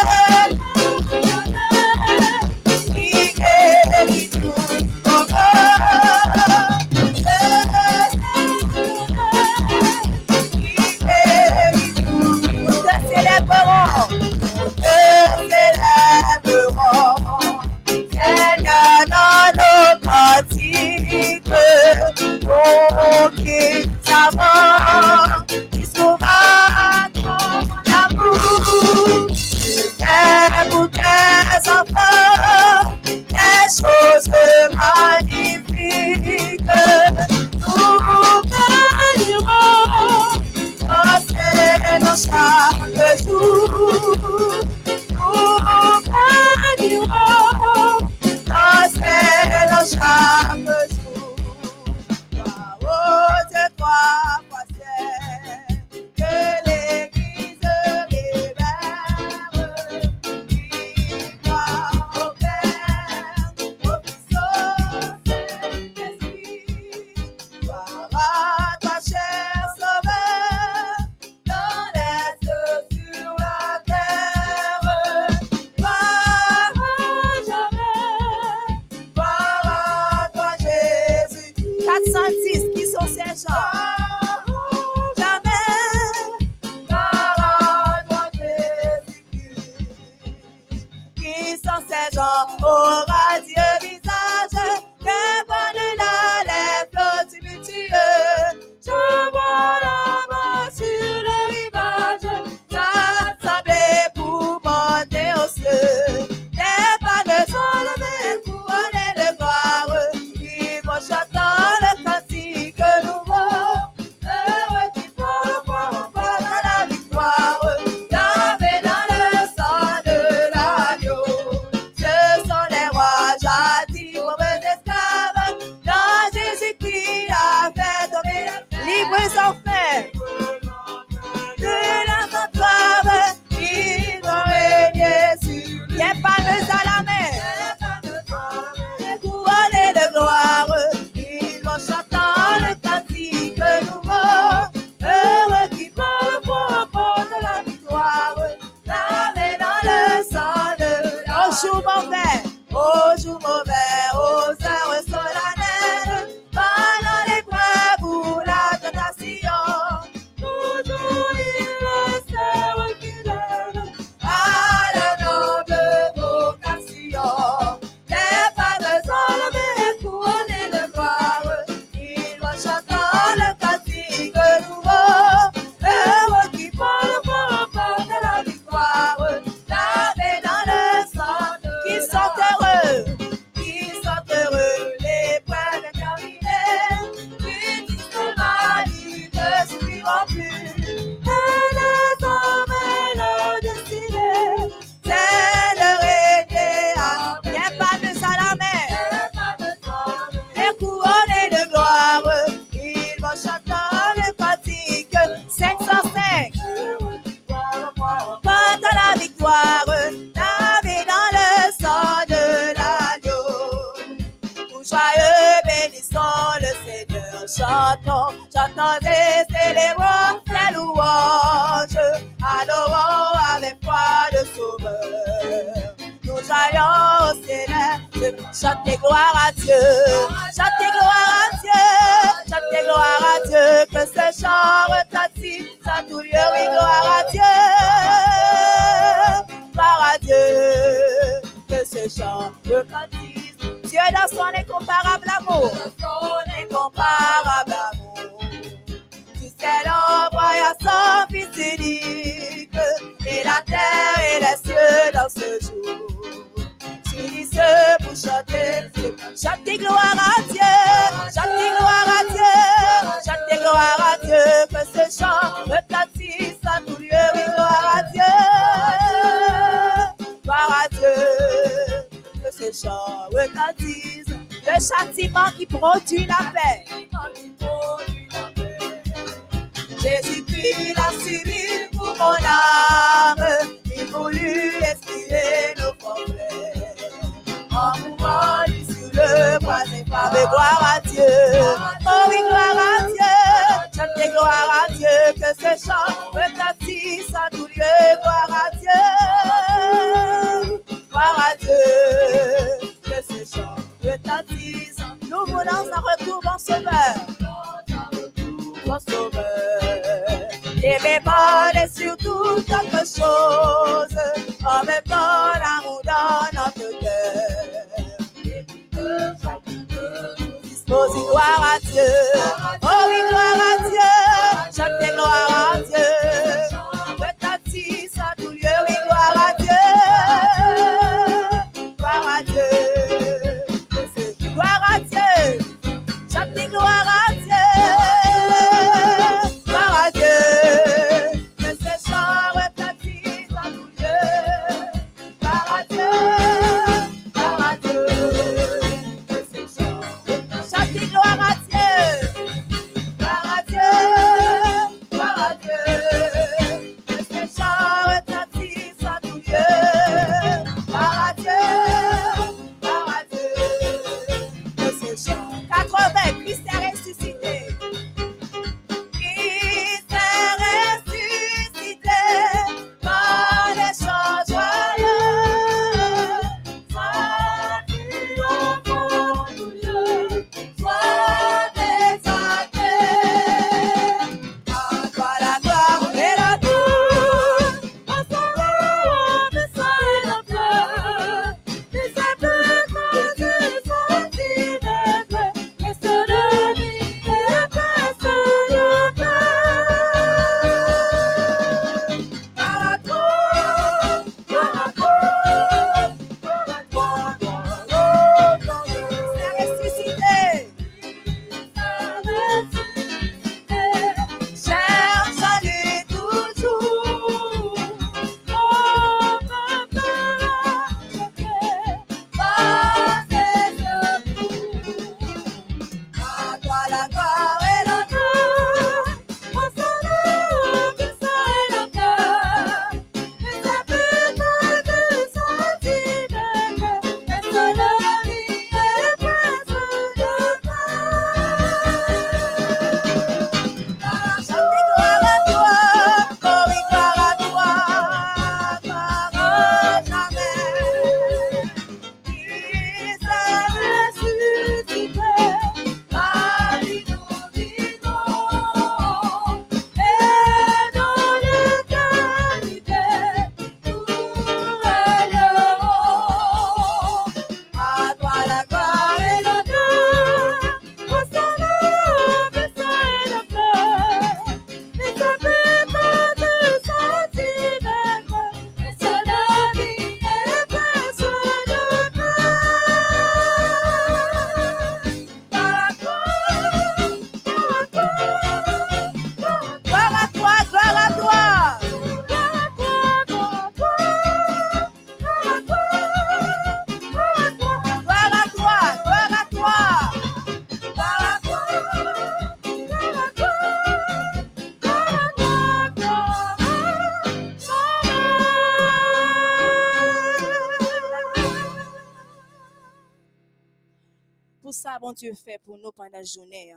bon Dieu fait pour nous pendant la journée.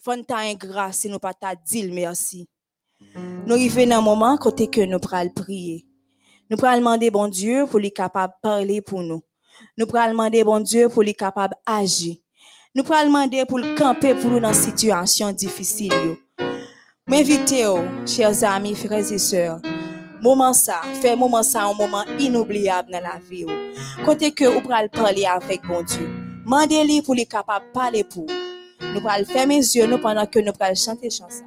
Faut nous ta grâce si nous pas ta dire merci. Nous arrivons dans un moment côté que nous prenons prier. Nous prenons demander bon Dieu pour lui capable de parler pour nous. Nous prenons demander bon Dieu pour lui capable d'agir. Nous prenons demander pour le camper pour nous dans une situation difficile. M'invitez, chers amis, frères et sœurs, moment ça, fait moment ça un moment inoubliable dans la vie. Côté que vous prenez parler avec bon Dieu. Mandez-lui pour lui capable de parler pour. vous. Nous prenons fermer les yeux nous pendant que nous prenons chanter chanson.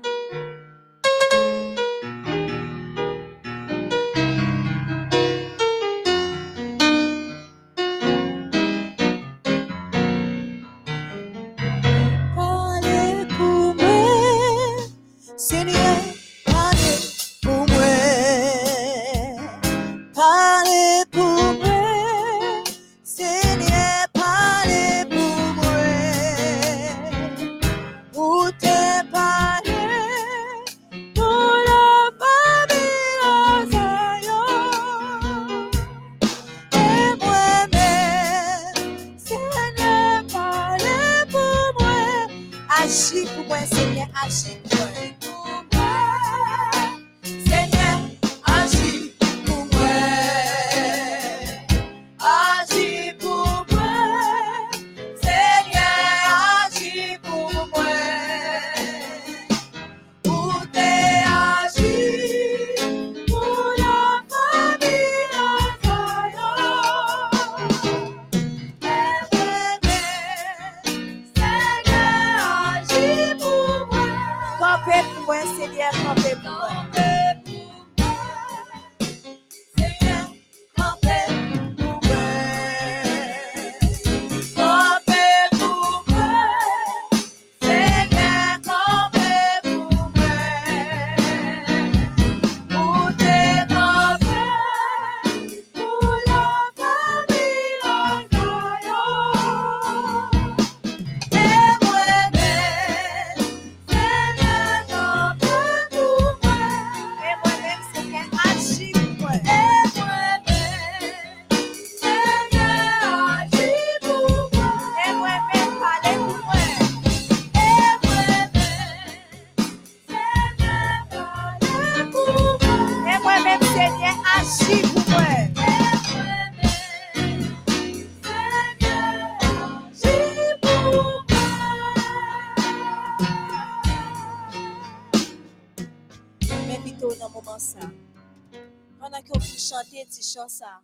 Petit chant ça,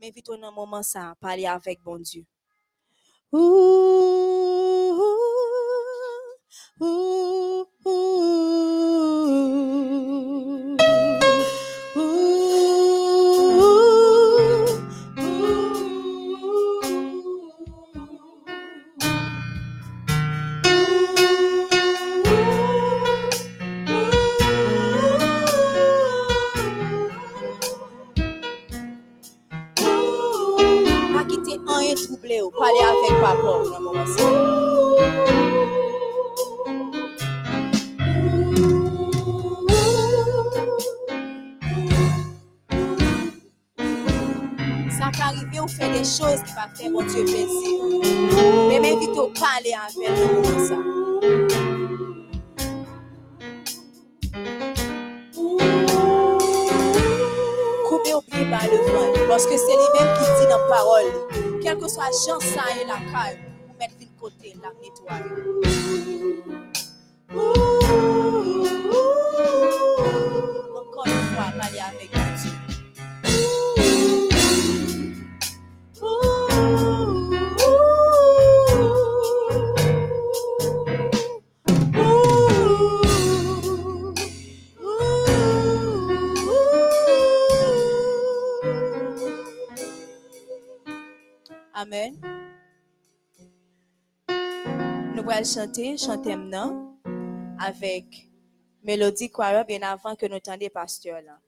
m'invite dans moment ça, parler avec bon ouh, ou parler avec papa dans le moment ça. Peut arriver ou faire des choses qui vont faire mon Dieu plaisir. Mais m'invite à parler avec le ça. Coupez au pied par le vent. Parce que c'est lui-même qui dit dans la parole. Quel que soit Jean ça et la caille, vous mettez de côté, la nettoyer. Nous allons chanter, chanter maintenant avec Mélodie Choir bien avant que nous tendions pasteur là.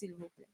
s'il vous plaît.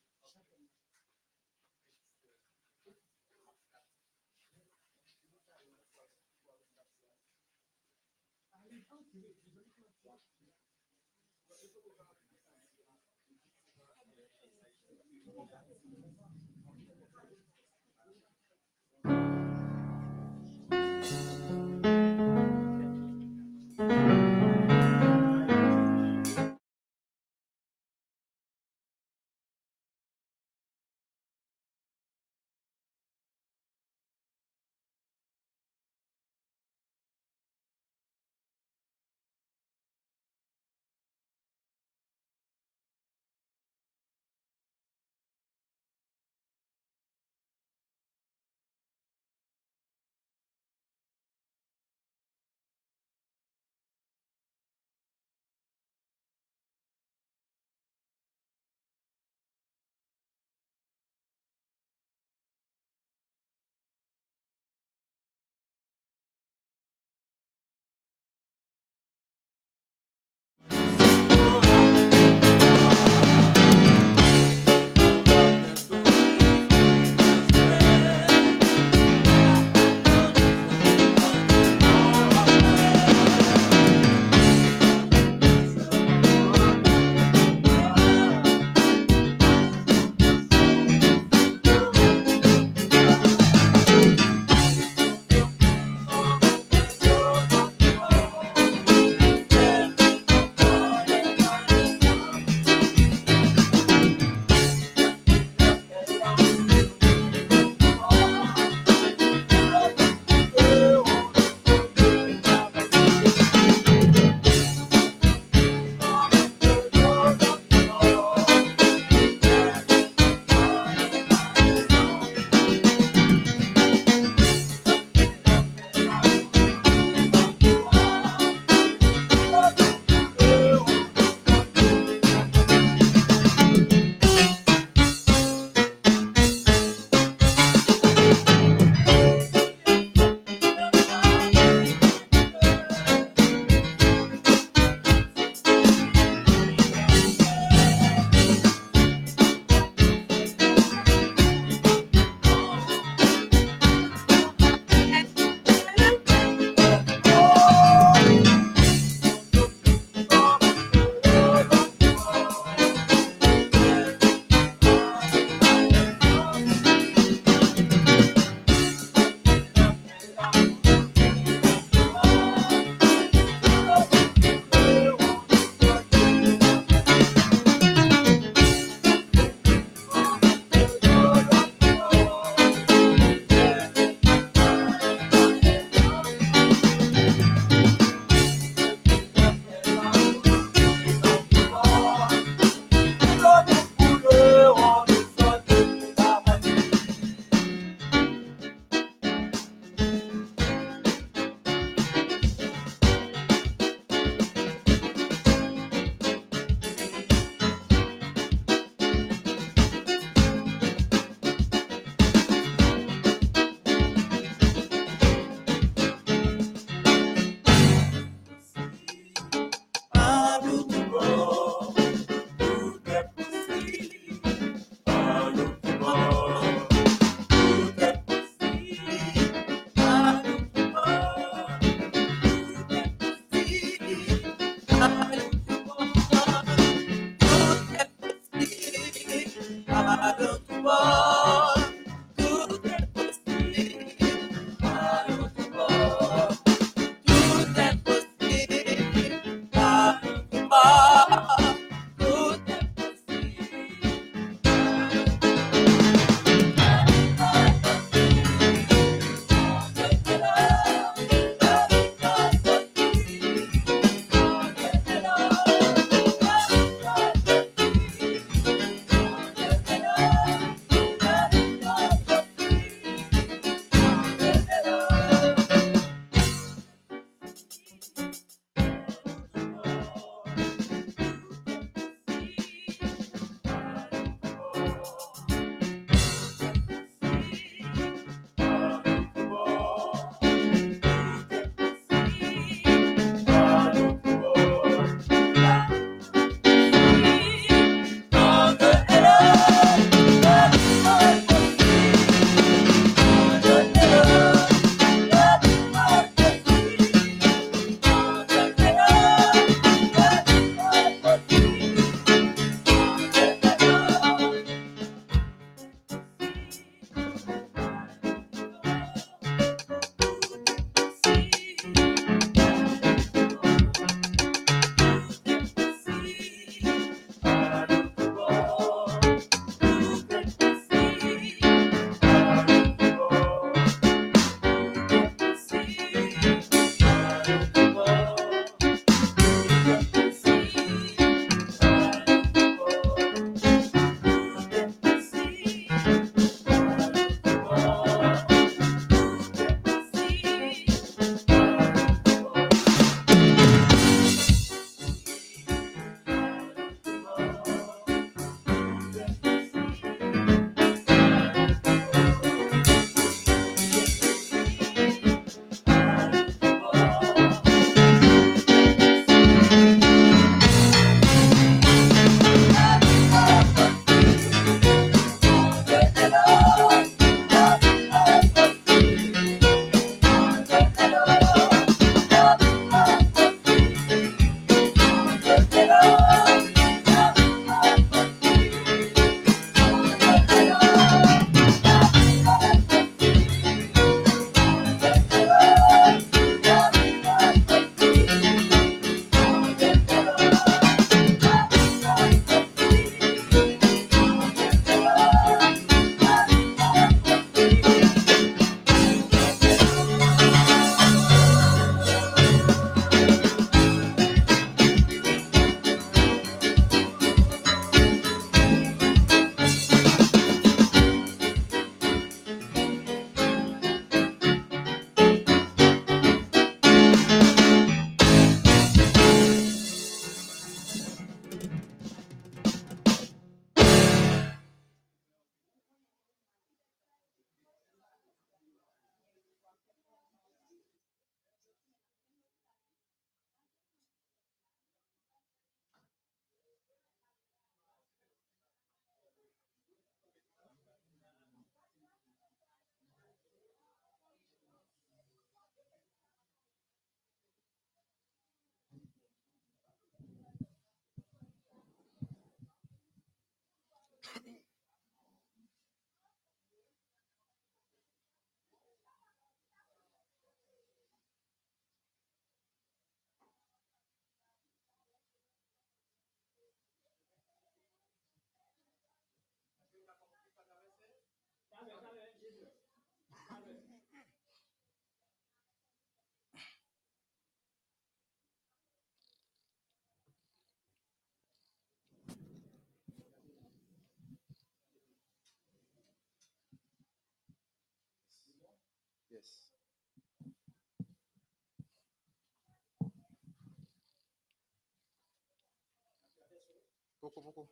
Beaucoup, beaucoup.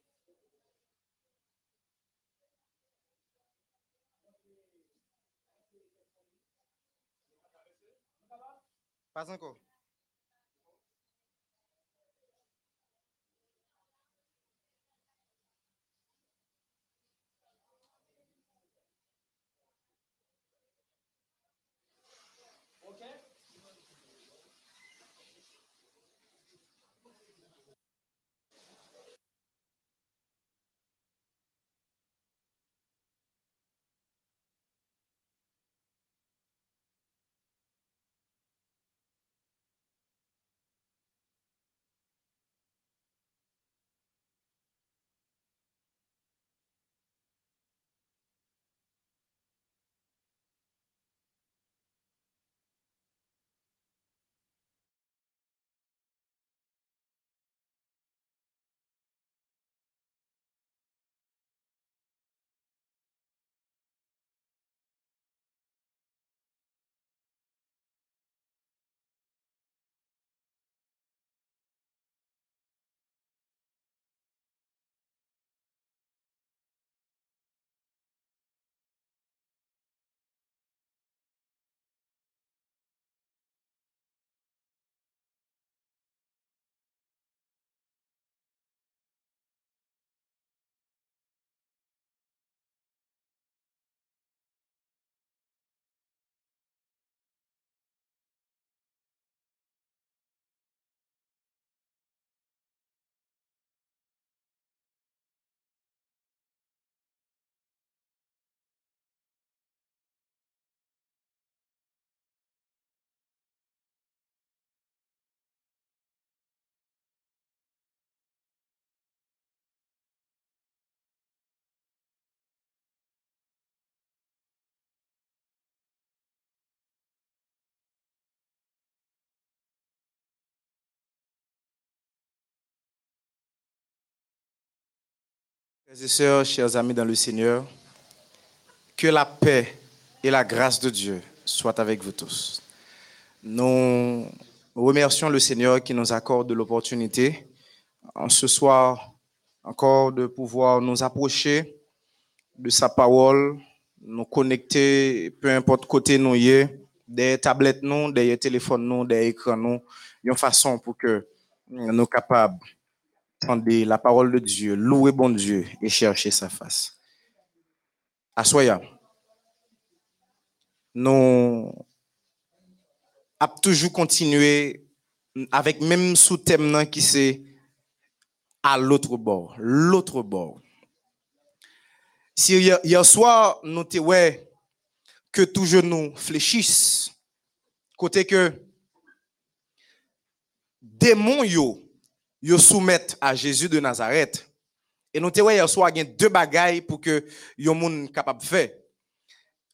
Pas encore. Frères et sœurs, chers amis dans le Seigneur, que la paix et la grâce de Dieu soient avec vous tous. Nous remercions le Seigneur qui nous accorde l'opportunité en ce soir encore de pouvoir nous approcher de sa parole, nous connecter, peu importe côté nous y est, des tablettes nous, des téléphones nous, des écrans nous, une façon pour que nous soyons capables la parole de Dieu, louer bon Dieu et chercher sa face. Assoya. Nous avons toujours continué avec même sous-thème qui c'est à l'autre bord, l'autre bord. Si hier, hier soir, nous ouais que tout genou fléchisse, côté que démon yo yo soumettent à Jésus de Nazareth. Et nous te ouais hier soir, il y a deux bagailles pour que yo moun capable de faire.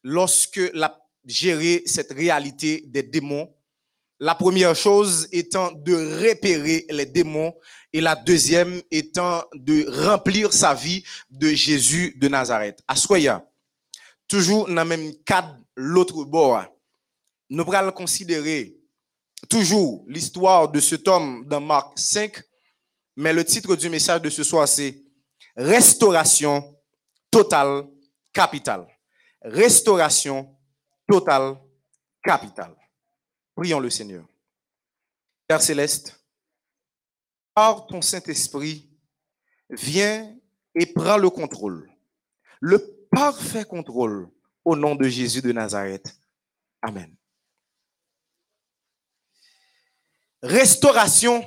Lorsque la gérer cette réalité des démons, la première chose étant de repérer les démons et la deuxième étant de remplir sa vie de Jésus de Nazareth. Assoya, toujours dans le même cadre, l'autre bord, nous allons considérer toujours l'histoire de cet homme dans Marc 5, mais le titre du message de ce soir, c'est Restauration totale capitale. Restauration totale capitale. Prions le Seigneur. Père céleste, par ton Saint-Esprit, viens et prends le contrôle. Le parfait contrôle au nom de Jésus de Nazareth. Amen. Restauration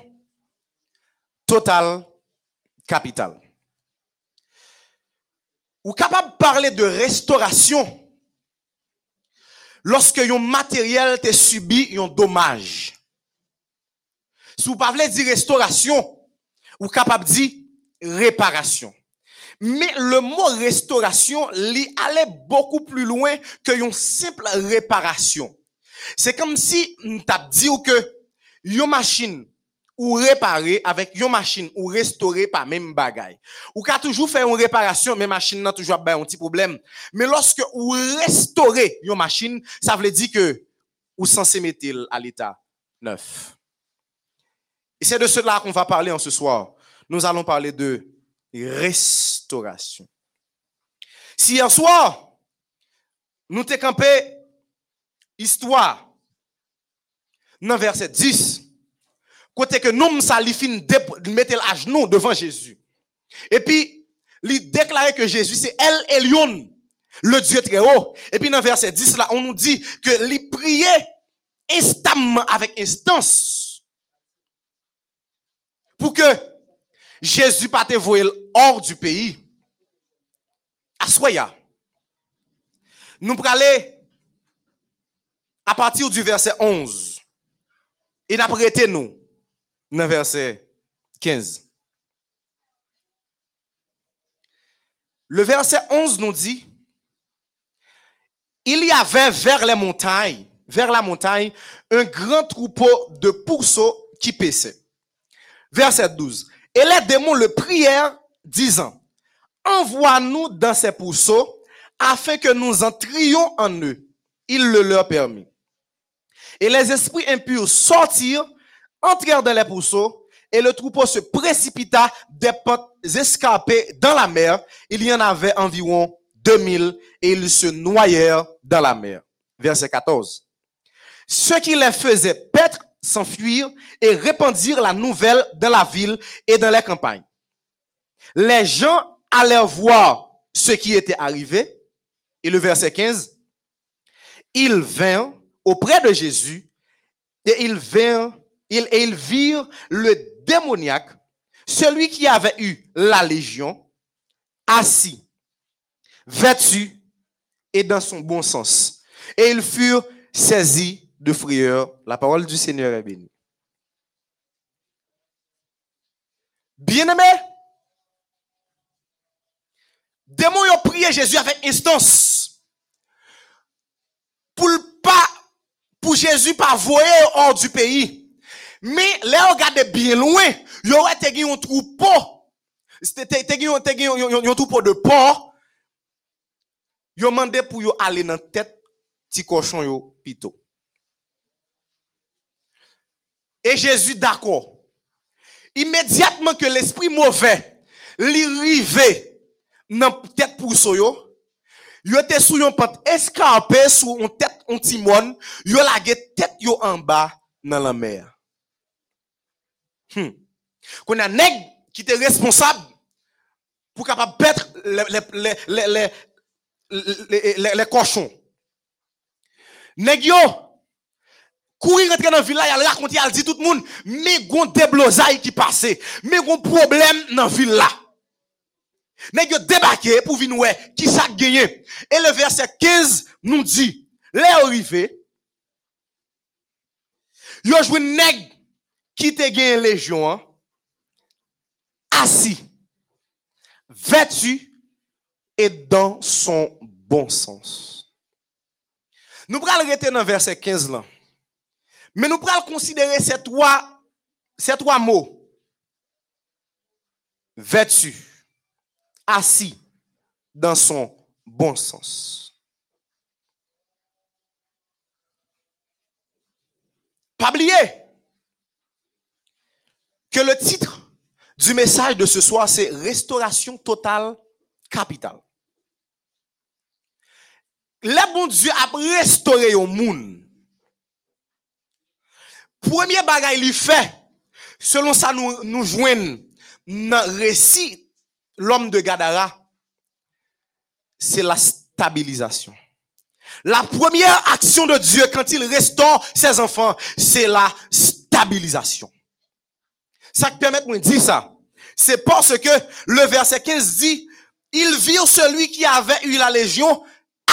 totale capitale. Ou capable de parler de restauration lorsque un matériel te subi un dommage. Si vous parlez de restauration, ou capable de dire réparation. Mais le mot restauration, il allait beaucoup plus loin que une simple réparation. C'est comme si, t'as dit que, une machine, ou réparer avec une machine ou restaurer par même bagaille. Ou ka toujours faire une réparation, mais machine n'a toujours pas un petit problème. Mais lorsque ou restaurer une machine, ça veut dire que ou censé mettre à l'état neuf. Et c'est de cela qu'on va parler en ce soir. Nous allons parler de restauration. Si hier soir, nous t'ai campé histoire dans verset 10, côté que nous salifin mettre à genoux devant Jésus. Et puis, il déclarait que Jésus, c'est El Elion, le Dieu très haut. Et puis, dans verset 10, là, on nous dit que il priait instamment avec instance pour que Jésus pas te hors du pays. À Soya. Nous aller à partir du verset 11. Et nous nous dans verset 15. Le verset 11 nous dit, il y avait vers les montagnes, vers la montagne, un grand troupeau de pourceaux qui paissaient. Verset 12. Et les démons le prièrent, disant, envoie-nous dans ces pourceaux, afin que nous entrions en eux. Il le leur permit. Et les esprits impurs sortirent, entrèrent dans les pourceaux, et le troupeau se précipita des potes escarpées dans la mer. Il y en avait environ 2000 et ils se noyèrent dans la mer. Verset 14. Ce qui les faisait paître s'enfuirent et répandirent la nouvelle dans la ville et dans les campagnes. Les gens allèrent voir ce qui était arrivé. Et le verset 15, ils vinrent auprès de Jésus et ils vinrent, ils, et ils virent le démoniaque, celui qui avait eu la légion, assis, vêtu et dans son bon sens. Et ils furent saisis de frayeur. La parole du Seigneur est bénie. Bien-aimé, démon ont prié Jésus avec instance. Pour pas, pour Jésus pas voyer hors du pays. Mais là, regardez bien loin, il aurait un troupeau. C'était un troupeau de porc. Ils ont demandé pour aller dans la tête, petit cochon yo pito. Et Jésus d'accord. Immédiatement que l'esprit mauvais rivé dans tête pour yo, yo était sous yon pente escarpé sous une tête on timon, yo lagé tête yo en bas dans la mer. Hmm. Qu'on a nèg qui était responsable pour capable battre les les cochons. Nèg yo courir rentrer dans ville là, il raconter, il dit tout le monde, mais gon déblosaille qui passe, mais gon problème dans ville là. Mais yo débarqué pour venir ouais, qui ça gagné? Et le verset 15 nous dit, les arrivé, yo joué nèg qui te gagné légion, hein, assis, vêtu et dans son bon sens. Nous allons rester dans verset 15 là. Mais nous pourrons considérer ces trois, ces trois mots. Vêtu, assis dans son bon sens. Pas oublier que le titre du message de ce soir, c'est Restauration totale capitale. Le bon Dieu a restauré au monde Premier bagay il fait, selon ça nous, nous joignons dans le récit, l'homme de Gadara, c'est la stabilisation. La première action de Dieu quand il restaure ses enfants, c'est la stabilisation. Ça qui permet de dire ça, c'est parce que le verset 15 dit, ils virent celui qui avait eu la légion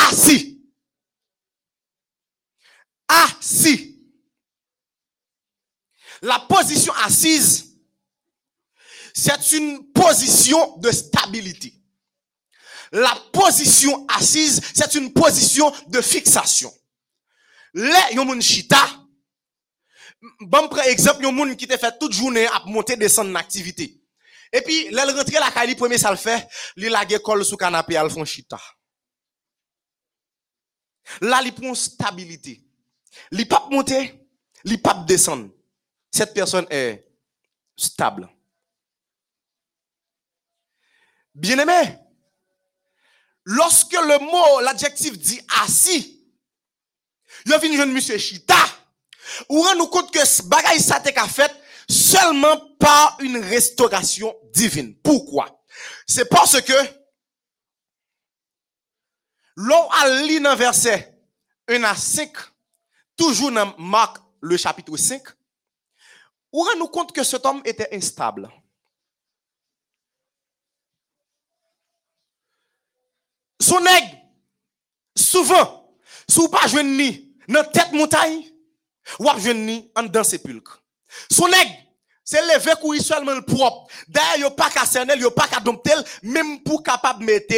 assis. Assis. La position assise, c'est une position de stabilité. La position assise, c'est une position de fixation. Les chita, bon prend exemple yon moun qui te fait toute journée à monter descendre en activité. Et puis là rentre la kali premier ça le fait, li lage kol sous canapé al font chita. Là li prend stabilité. Li pas monter, li pas descendre. Cette personne est stable. Bien-aimé, lorsque le mot, l'adjectif dit assis, il vient jeune monsieur Chita, ou rend nous compte que ce bagay ça fait seulement par une restauration divine. Pourquoi? C'est parce que l'on a lu dans verset 1 à 5, toujours dans Marc le chapitre 5, ou rend nous compte que cet homme était instable. Son nègre, souvent, si vous pas jeune ni dans tête montagne, pas jeune ni en dans sépulcre. Son nègre, c'est levé courir seulement le propre. D'ailleurs, a pas qu'à cerner, a pas qu'à dompter, même pour capable mettre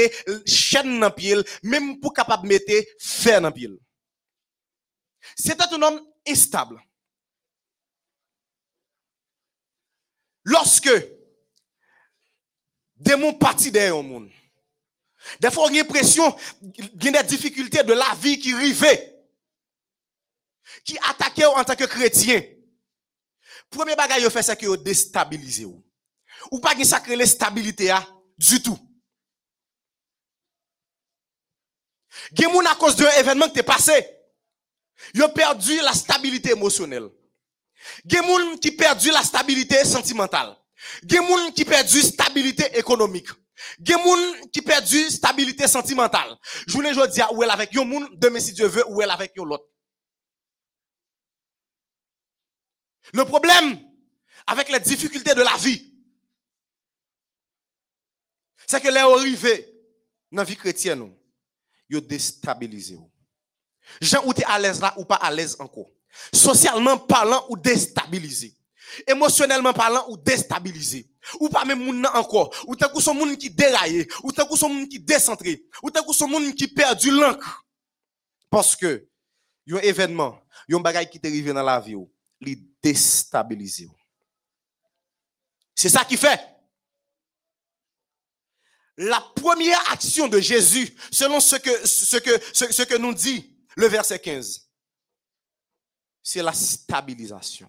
chaîne dans pied, même pour capable mettre fer dans pied. C'était un homme instable. Lorsque démon parti derrière un monde, des fois, on a l'impression qu'il y a des difficultés de la vie qui arrivent, qui attaquent en tant que chrétien. Premier bagage, fait c'est que vous déstabilisez. Ou pas que ça crée la stabilité du tout. Gen moun à cause d'un événement qui est passé, ils perdu la stabilité émotionnelle. Gen moun qui perdu la stabilité sentimentale. Gen moun qui perdu stabilité économique. Gen moun qui perdu stabilité sentimentale. Je voulais dire où elle avec yon demain si Dieu veut, où elle avec yon l'autre. Le problème avec les difficultés de la vie, c'est que les arrivés dans la vie chrétienne, ils déstabilisé. Jean ou tu à l'aise là ou pas à l'aise encore. Socialement parlant ou déstabilisé. Émotionnellement parlant ou déstabilisé. Ou pas même moun encore. Ou que son moun qui déraillé. Ou que son moun qui décentré. Ou que son moun qui perdu l'encre. Parce que, yon événement, yon bagay qui t'est arrivé dans la vie, déstabiliser. C'est ça qui fait. La première action de Jésus, selon ce que, ce nous dit le verset 15, c'est la stabilisation.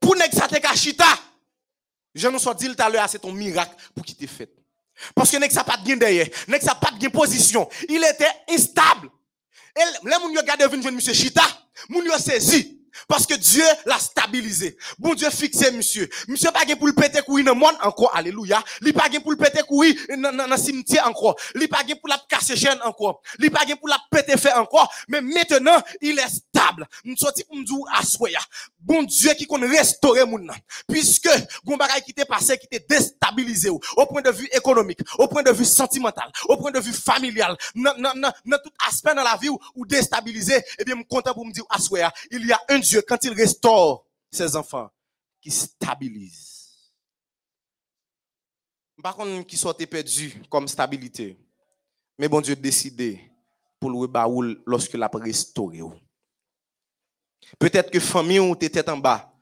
Pour n'exater kachita, je nous sois dit tout à l'heure, c'est ton miracle pour qui t'est fait. Parce que n'est ça pas de gain derrière, pas position. Il était instable. Et les gens qui regardent venir monsieur Chita, moun yo saisi. Parce que Dieu l'a stabilisé. Bon Dieu fixé monsieur. Monsieur pas pour le péter couille dans le monde encore. Alléluia. Il pas pour le péter couille dans le cimetière encore. Il pas pour la casser chaîne encore. Il pas pour la péter fait encore. Mais maintenant, il est stable. Nous sorti pour nous assoya. Bon Dieu qui connaît restaurer moun Puisque, gon bagay qui t'est passé, qui t'est déstabilisé au point de vue économique, au point de vue sentimental, au point de vue familial, dans tout aspect dans la vie ou, déstabilisé, eh bien, je suis content pour me dire, assoya, il y a un Dieu, quand il restaure ses enfants, qui stabilise. Par contre, qui soit perdu comme stabilité. Mais bon Dieu décidé pour le baoul lorsque l'a restauré. Peut-être que famille ou tête en bas,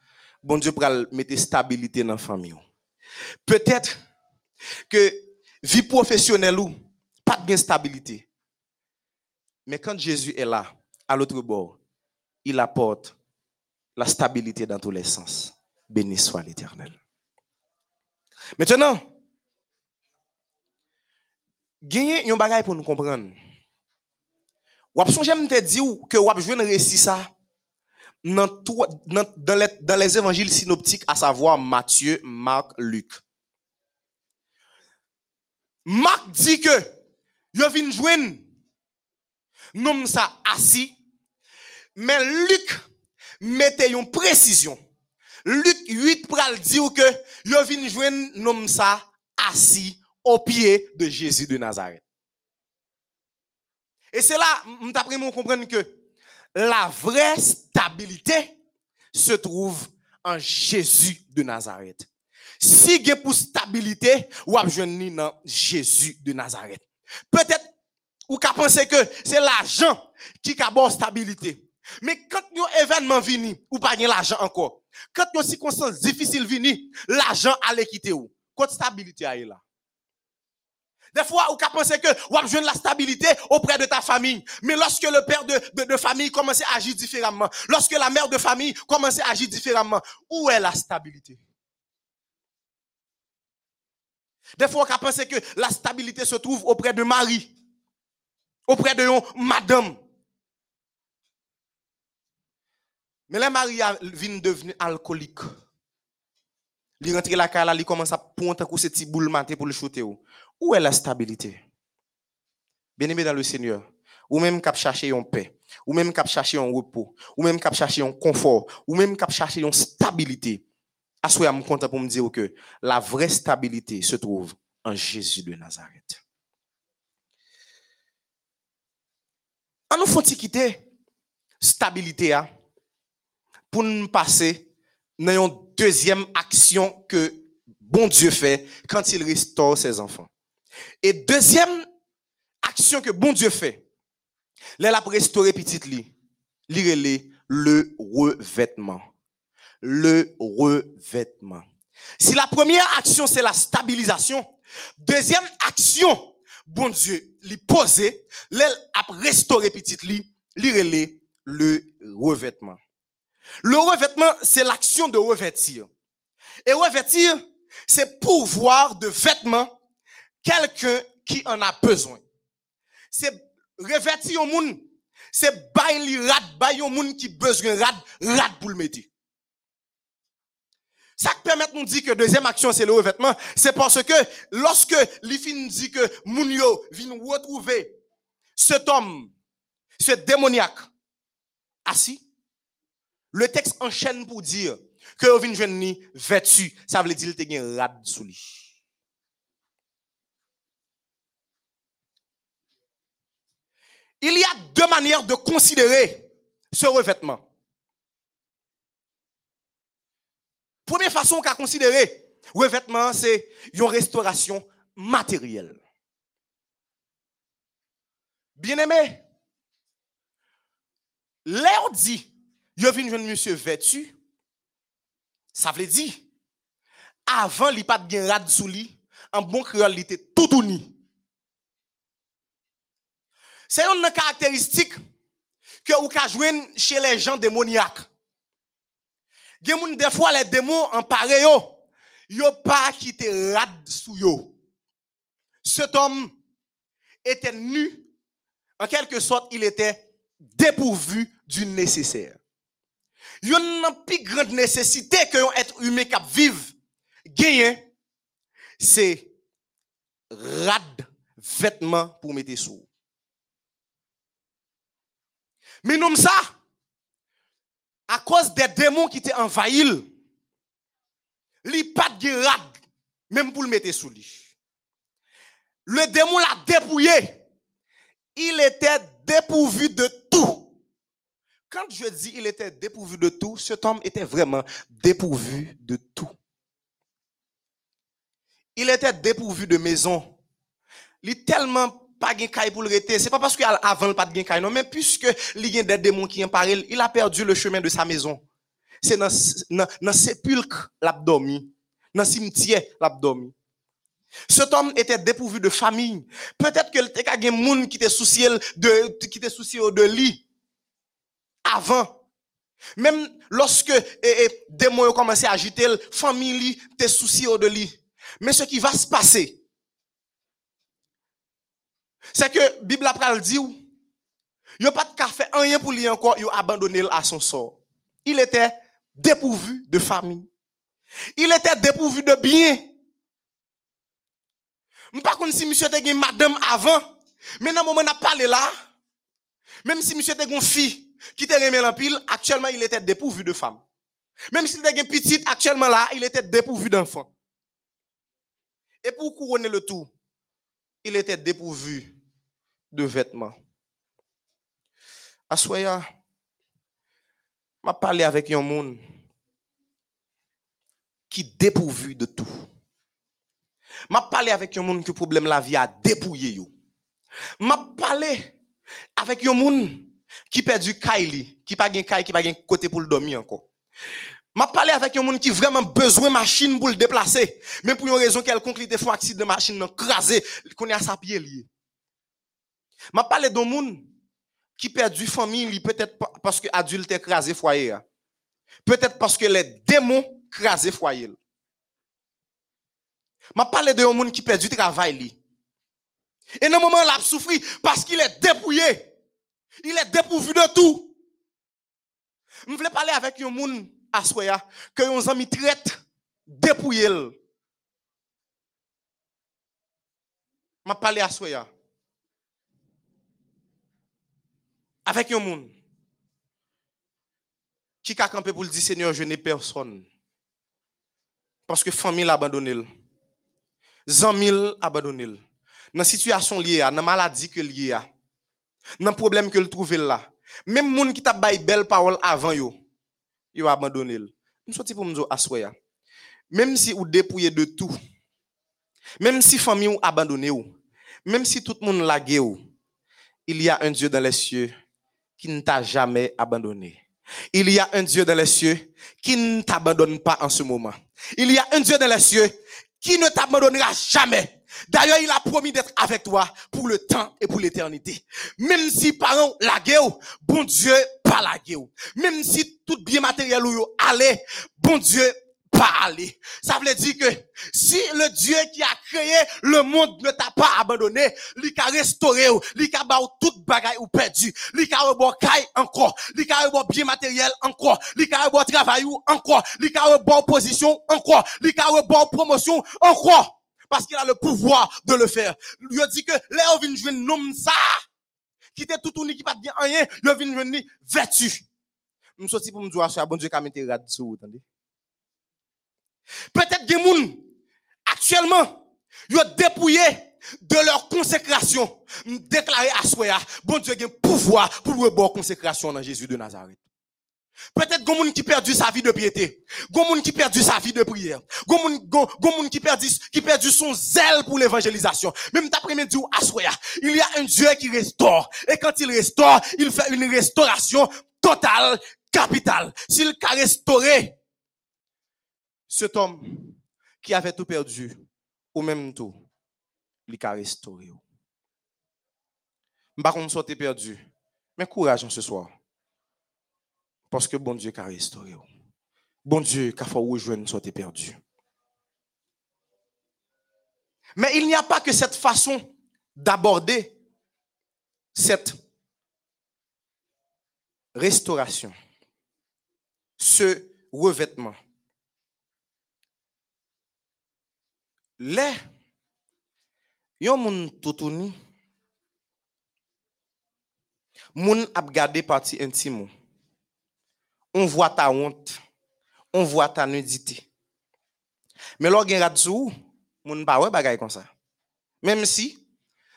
bon Dieu pour mettre stabilité dans la famille. Peut-être que vie professionnelle ou pas de stabilité. Mais quand Jésus est là, à l'autre bord, il apporte la stabilité dans tous les sens. Béni soit l'Éternel. Maintenant, gagner un bagage pour nous comprendre. Ou j'aime te dire que jouer un récit ça dans, dans, les, dans les évangiles synoptiques, à savoir Matthieu, Marc, Luc. Marc dit que yo vin joindre nom ça assis mais Luc mettez une précision. Luc 8 pral dire que yo vin joindre nom ça assis au pied de Jésus de Nazareth. Et c'est là, m't'appris comprendre que la vraie stabilité se trouve en Jésus de Nazareth. Si vous pour stabilité, ou avez dans Jésus de Nazareth. Peut-être ou qu'à penser que c'est l'argent qui a bonne stabilité. Mais quand un événement vini, ou pas l'argent encore. Quand une circonstance difficile vini, l'argent allait quitter ou. Quand stabilité est là. Des fois, on peut penser que on a la stabilité auprès de ta famille. Mais lorsque le père de, famille commence à agir différemment, lorsque la mère de famille commence à agir différemment, où est la stabilité? Des fois, on peut penser que la stabilité se trouve auprès de Marie, auprès de madame. Mais la Marie vient devenir alcoolique. Il rentre la cale, il commence à pointer ce petit boule matin pour le shooter. Où est la stabilité? Bien-aimé dans le Seigneur, ou même cap chercher une paix, ou même cap chercher un repos, ou même cap chercher un confort, ou même cap chercher une stabilité. À ce je content pour me dire que la vraie stabilité se trouve en Jésus de Nazareth. En nous faut quitter stabilité hein, pour nous passer dans une deuxième action que bon Dieu fait quand il restaure ses enfants. Et deuxième action que bon Dieu fait, là, a restauré petite lit, lire le revêtement. Le revêtement. Si la première action, c'est la stabilisation, deuxième action, bon Dieu, lui poser, là, a restauré petite lit, lire le revêtement. Le revêtement, c'est l'action de revêtir. Et revêtir, c'est pouvoir de vêtements quelqu'un qui en a besoin. C'est revêtir au monde, c'est bailler rat, bailler au monde qui besoin rat, rat pour le mettre. Ça permet de nous dire que deuxième action, c'est le revêtement. C'est parce que lorsque l'IFIN dit que Mounio vient retrouver cet homme, ce démoniaque, assis, le texte enchaîne pour dire que jeune vêtu, ça veut dire qu'il a un rad sous lui. Il y a deux manières de considérer ce revêtement. Première façon qu'à considérer revêtement, c'est une restauration matérielle. Bien aimé, l'air dit Yo vin jeune monsieur vêtu, ça veut dire, avant li pas rad sous li, en bon créole, il était tout uni. C'est une caractéristique que vous pouvez chez les gens démoniaques. Des fois, les démons en pareil, yo pas quitté rad sous yo. Cet homme était nu. En quelque sorte, il était dépourvu du nécessaire une plus grande nécessité que un être humain qui vivre gagner c'est rad vêtements pour mettre sous. Mais non ça à cause des démons qui étaient envahis, li pas de rad même pour le mettre sous. Le démon l'a dépouillé. Il était dépourvu de. Quand je dis il était dépourvu de tout, cet homme était vraiment dépourvu de tout. Il était dépourvu de maison. Il est tellement pas de caille pour le rester. C'est pas parce qu'avant il pas de non, mais puisque il y a des démons qui en parlent, il a perdu le chemin de sa maison. C'est dans, dans, sépulcre l'abdomen, dans cimetière l'abdomen. Cet homme était dépourvu de famille. Peut-être que des gens qui étaient souciés de, qui étaient souciés de lit avant. Même lorsque eh, eh, des mots ont commencé à agiter, la famille tes soucis de lui. Mais ce qui va se passer, c'est que Bible a dit, il n'y a pas de café, rien pour lui encore, il a abandonné à son sort. Il était dépourvu de famille. Il était dépourvu de bien. Par contre, si monsieur était madame avant, mais dans le moment où on a parlé là, même si monsieur était une fille, qui était remis en pile, actuellement, il était dépourvu de femme. Même s'il était petit, actuellement là, il était dépourvu d'enfant. Et pour couronner le tout, il était dépourvu de vêtements. Assoya, m'a parlé avec un monde qui dépourvu de tout. M'a parlé avec un monde qui problème la vie a dépouillé M'a parlé avec un monde qui perdu Kylie, qui pas gen Kylie, qui pas gen côté pour le dormir encore. M'a parlé avec un monde qui vraiment besoin machine pour le déplacer, mais pour une raison quelconque, il fait un accident de machine, non, crasé, qu'on est à sa pied lié. M'a parlé d'un monde qui perdu famille, peut-être pa- parce que adulte écrasé foyer. Peut-être parce que les démons crasé foyer. M'a parlé d'un monde qui perdu travail li. Et dans le moment là, il souffre parce qu'il est dépouillé. Il est dépourvu de tout. Je voulais parler avec un monde à Soya que un ami traite dépouillé. Je parlé à Soya. Avec un monde qui a campé pour le dire Seigneur, je n'ai personne. Parce que famille l'a abandonné. Zanmi l abandonné. Dans la situation liée, dans la maladie que liée, dans le problème que le trouve là. Même moun qui t'a bail belle parole avant yo, yo abandonné. Nous pour. Même si ou dépouillé de tout, même si famille ou abandonné même si tout le monde lagué il y a un Dieu dans les cieux qui ne t'a jamais abandonné. Il y a un Dieu dans les cieux qui ne t'abandonne pas en ce moment. Il y a un Dieu dans les cieux qui ne t'abandonnera jamais. D'ailleurs, il a promis d'être avec toi pour le temps et pour l'éternité. Même si parents la guerre, bon Dieu pas la guerre. Même si tout bien matériel ou yo allez, bon Dieu pas aller. Ça veut dire que si le Dieu qui a créé le monde ne t'a pas abandonné, il a restauré, ou, il a ba ou toute bagaille ou perdu, il a rebon encore, il a rebon bien matériel encore, il a rebon travail encore, il a rebon position encore, il a rebon promotion encore. Parce qu'il a le pouvoir de le faire. Il a dit que là, on vient jouer ça. Qui était tout ou qui pas bien rien, il vient jouer vertu. Je sorti pour me dire, ah, bon Dieu, rad sur vous. Peut-être des gens, actuellement, ils ont dépouillé de leur consécration. Déclaré à soi, bon Dieu a un pouvoir pour le consécration dans Jésus de Nazareth. Peut-être moun qui perdu sa vie de piété, moun qui perdu sa vie de prière, moun qui perdu qui perdu son zèle pour l'évangélisation. Même d'après-midi ou assoya, il y a un Dieu qui restaure et quand il restaure, il fait une restauration totale, capitale. S'il a restauré cet homme qui avait tout perdu, ou même tout, il a restauré. Par contre, soit perdu, mais courage en ce soir. Parce que bon Dieu a restauré. Bon Dieu a fait rejoindre soit perdu. Mais il n'y a pas que cette façon d'aborder cette restauration, ce revêtement. Les, yon moun toutouni, moun ap gade partie intime. On voit ta honte, on voit ta nudité. Mais lor gen rad sou, moun pa wè bagay comme ça. Même si,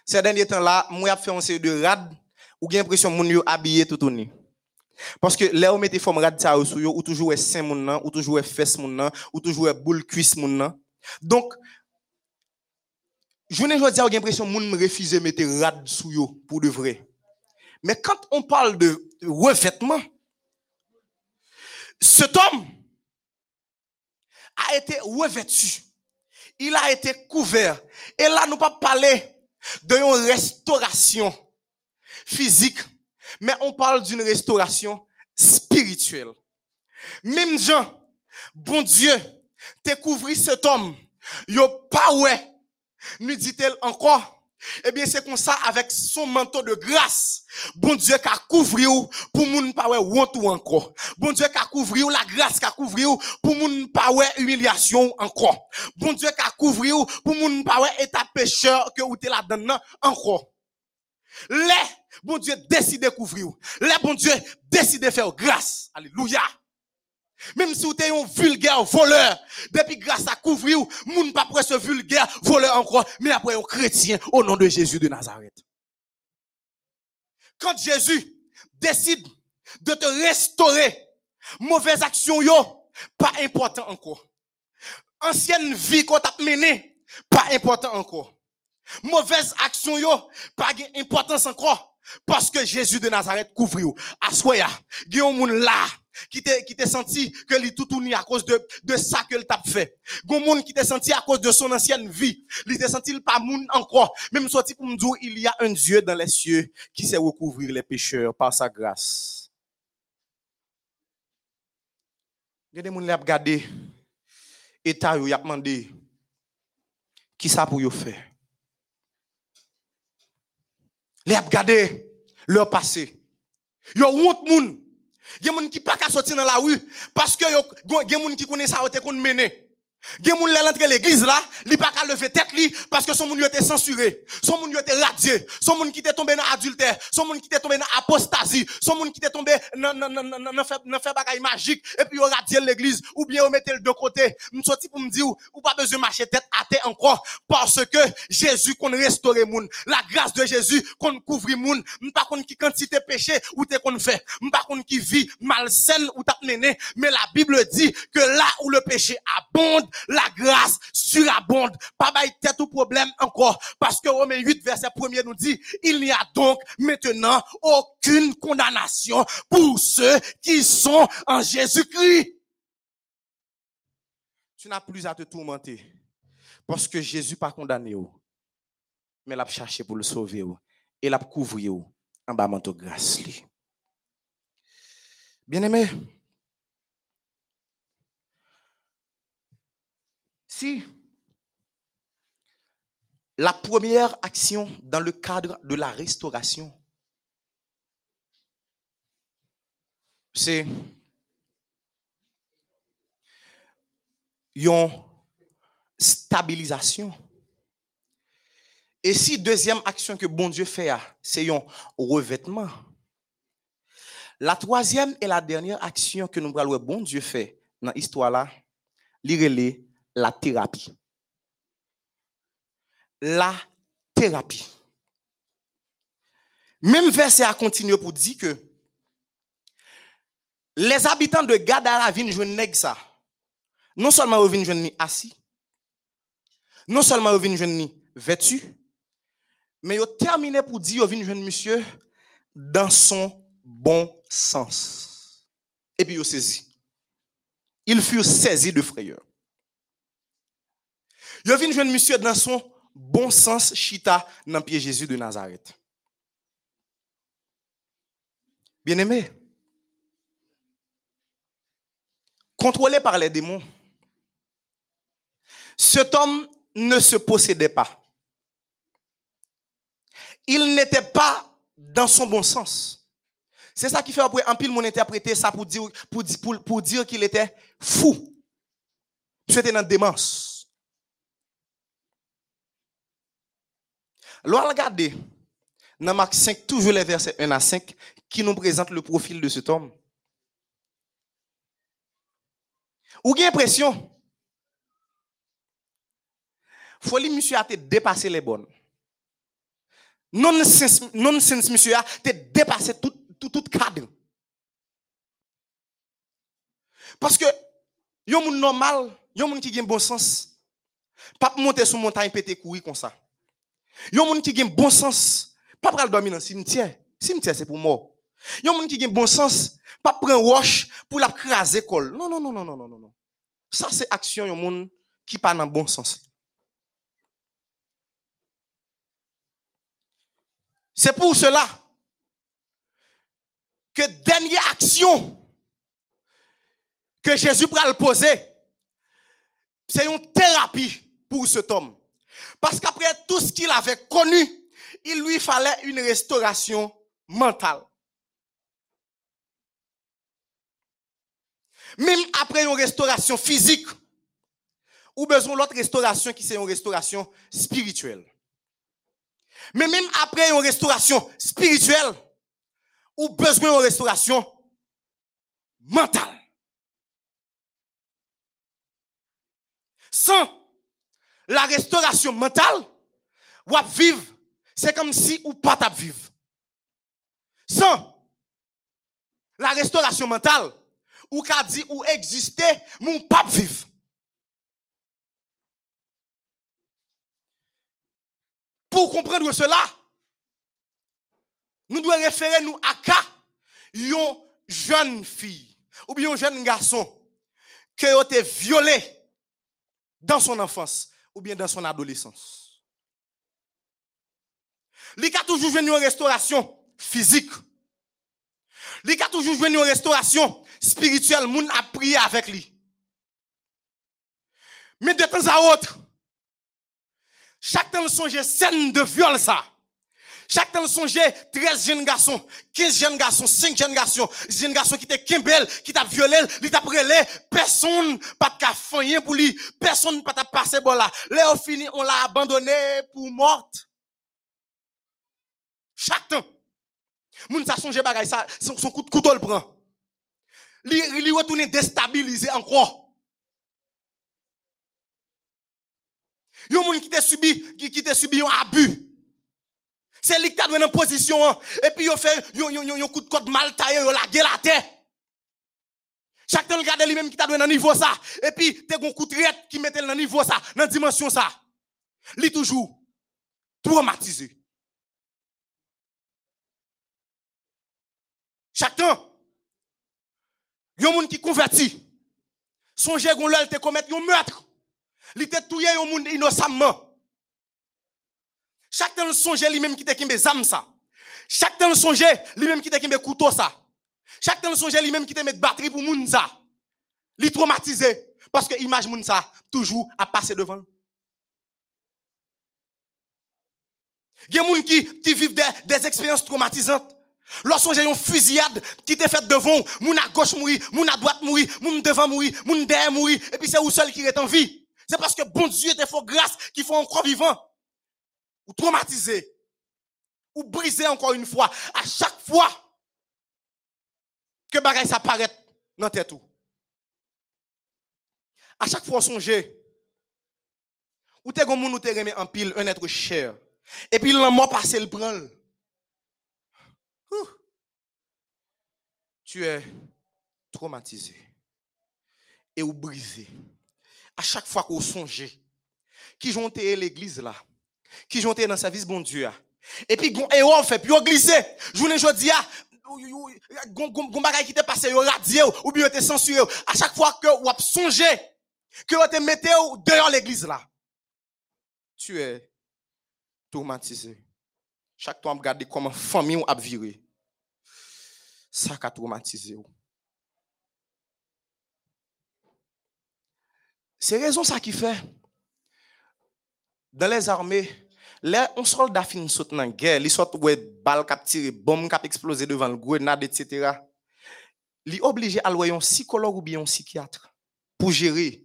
ces derniers temps-là, moi ap fait un série de rad, ou gen impression moun yo habillé toutouni. Parce que là où mettez forme rad sa sou yo, ou toujours est saint moun nan, ou toujours est fesse moun nan, ou toujours est boule cuisse moun nan. Donc, je ne dire, j'ai l'impression que moun me refuse de mettre rad sou yo pour de vrai. Mais quand on parle de revêtement, cet homme a été revêtu. Il a été couvert. Et là, nous pas parler d'une restauration physique, mais on parle d'une restauration spirituelle. Même Jean, bon Dieu, te couvri cet homme. Yo pas ouais. Nous dit-elle encore. Eh bien, c'est comme ça, avec son manteau de grâce, bon Dieu qui a couvert ou pour moun pas honte ou encore. Bon Dieu qui a couvert ou la grâce qui a couvert ou pour moun pas humiliation encore. Bon Dieu qui a couvert ou pour moun pas état pécheur que ou t'es là-dedans encore. Les, bon Dieu décide de couvrir. ou. Les, bon Dieu décide de faire grâce. Alléluia. Même si vous êtes un vulgaire voleur, depuis grâce à couvrir, moun pas après ce vulgaire voleur encore, mais après un chrétien au nom de Jésus de Nazareth. Quand Jésus décide de te restaurer, mauvaise action yo, pas important encore. Ancienne vie qu'on t'a menée, pas important encore. Mauvaise action yo, pas gain importance encore. Parce que Jésus de Nazareth couvre. Assoya, moun là qui t'a qui senti que li tout tourné à cause de de ça que t'a fait. Gon moun qui t'a senti à cause de son ancienne vie, li t'a senti pas moun encore. Même sorti pour me dire il y a un Dieu dans les cieux qui sait recouvrir les pécheurs par sa grâce. Il y a des gens qui ont regardé état yo, y demandé qui ça pour yo faire? Les a regardé leur passé. Yo honte moun. Gen moun qui pas qu'à sortir dans la rue parce que yo gen moun qui connaît ça te kon mener. Gen moun lè l'entre l'église là, li pas qu'à lever tête li parce que son moun était censuré, son moun était radié, son moun qui était tombé dans adultère, son moun qui était tombé dans apostasie, son moun qui était tombé dans dans dans fait fait bagaille magique. Et puis yo radié l'église. Ou bien yo mettez le de côté. Me sorti pour me dire ou pas besoin marcher tête à terre encore. Parce que Jésus qu'on restaure moun, la grâce de Jésus qu'on couvre moun, pas qu'on qui quantité péché ou te qu'on fait, pas qu'on qui vit malsaine ou t'a mené, mais la Bible dit que là où le péché abonde, la grâce surabonde. Pas bail tête au problème encore. Parce que Romains 8, verset 1 nous dit, il n'y a donc maintenant aucune condamnation pour ceux qui sont en Jésus-Christ. Tu n'as plus à te tourmenter. Parce que Jésus pas condamné. ou. Mais l'a cherché pour le sauver. ou. Et l'a couvrir ou en bas manteau grâce. Bien-aimé, Si la première action dans le cadre de la restauration, c'est une stabilisation. Et si deuxième action que bon Dieu fait, c'est un revêtement. La troisième et la dernière action que nous allons bon Dieu fait dans l'histoire là, lire la thérapie. La thérapie. Même verset a continué pour dire que les habitants de Gadara viennent jouer ça. Non seulement ils viennent jouer assis, non seulement ils viennent jouer ni vêtu, mais ils terminé pour dire ils viennent jouer monsieur dans son bon sens. Et puis ils ont saisi. Ils furent saisis de frayeur. Yo vin jeune monsieur dans son bon sens chita dans pied Jésus de Nazareth. Bien-aimé, contrôlé par les démons, cet homme ne se possédait pas. Il n'était pas dans son bon sens. C'est ça qui fait après un pile mon interpréter ça pour dire pour dire qu'il était fou. C'était dans démence. Alors regardez, dans Marc 5, toujours les versets 1 à 5, qui nous présentent le profil de cet homme. Ou avez l'impression, Folie, monsieur, a te dépassé les bonnes. Nonsense, nonsense, monsieur, a te dépassé tout, tout, tout cadre. Parce que, yon moun normal, yon moun qui gen bon sens, pas monter sur montagne pété courir comme ça. Yon moun qui gen bon sens, pas pral dormir dans cimetière. Cimetière c'est pour mort. Yon moun qui gen bon sens, pas prendre roche pour la craser col. Non non non non non non non non. Ça c'est action yon moun qui pas dans bon sens. C'est pour cela que dernière action que Jésus pral poser, c'est une thérapie pour cet homme. Parce qu'après tout ce qu'il avait connu, il lui fallait une restauration mentale. Même après une restauration physique, ou besoin l'autre restauration qui c'est une restauration spirituelle. Mais même après une restauration spirituelle, ou besoin d'une restauration mentale. Sans la restauration mentale, ou vivre, c'est comme si ou pas à vivre. Sans la restauration mentale, ou qu'a dit ou exister, mon pas vivre. pour comprendre cela, nous devons référer nous à cas une jeune fille ou bien un jeune garçon qui a été violé dans son enfance ou bien dans son adolescence. Il a toujours joué une restauration physique. Il a toujours joué une restauration spirituelle. Moun a prié avec lui. Mais de temps à autre, chaque temps songe scène de viol ça. Chaque temps songe 13 jeunes garçons, 15 jeunes garçons, 5 jeunes garçons, jeunes garçons qui étaient kimbel, qui t'a violé, qui t'a brûlé, personne pas de pour lui, personne pas t'a passé bon là. Là au fini, on l'a abandonné pour morte. Chaque temps. Moun sa songe bagay ça, son, coup de couteau le prend. Li, li retourne déstabilisé encore. Yon moun qui t'a subi, qui t'a subi un abus. C'est lui qui t'a en position, hein. et puis yon fait, yon, coup de code mal taillé, yon la la tête. Chaque temps, regarde lui-même qui t'a un niveau ça. Et puis, t'es un coup de traite qui mettait dans niveau ça, dans dimension ça. Li toujours traumatisé. Chaque temps, yon moun qui converti, songe gon lèl te commettre yon meurtre. Li te touye yon moun innocemment. Chaque temps lui-même qui te kimbe zam ça. Chaque temps lui-même qui te kimbe couteau ça. Chaque temps lui-même qui te met batterie pour moun ça. Li traumatisé parce que image moun ça toujours à passer devant. Il y a des gens qui, vivent des, expériences traumatisantes. Lorsque j'ai une fusillade qui t'est faite devant, moun à gauche mourir, moun à droite mourir, moun devant mourir, moun derrière mourir, et puis c'est où seul qui est en vie? C'est parce que bon Dieu te fait grâce qui font encore vivant. Ou traumatisé. Ou brisé encore une fois. À chaque fois que bagaille s'apparaît dans tête tout. À chaque fois songer. Ou t'es comme ou t'es en pile un être cher. Et puis le mort passé le prend. Tu es traumatisé et ou brisé à chaque fois qu'on songe, qui jonte l'église là, qui jonte dans le service bon Dieu. Et puis, et on fait, puis on glissé. Journée jodi a, gon bagay qui t'est passé, yo radié, ou bien t'es censuré. À chaque fois que vous songé, que vous te mettez dehors l'église là, tu es traumatisé. Chaque fois, regarde comment famille a viré. Ça a traumatisé. C'est raison ça qui fait. Dans les armées, là, on soldat dans la guerre, il saute ouais balle cap tiré, bombe cap explosé devant le grenade etc. Il est obligé à louer un psychologue ou bien un psychiatre pour gérer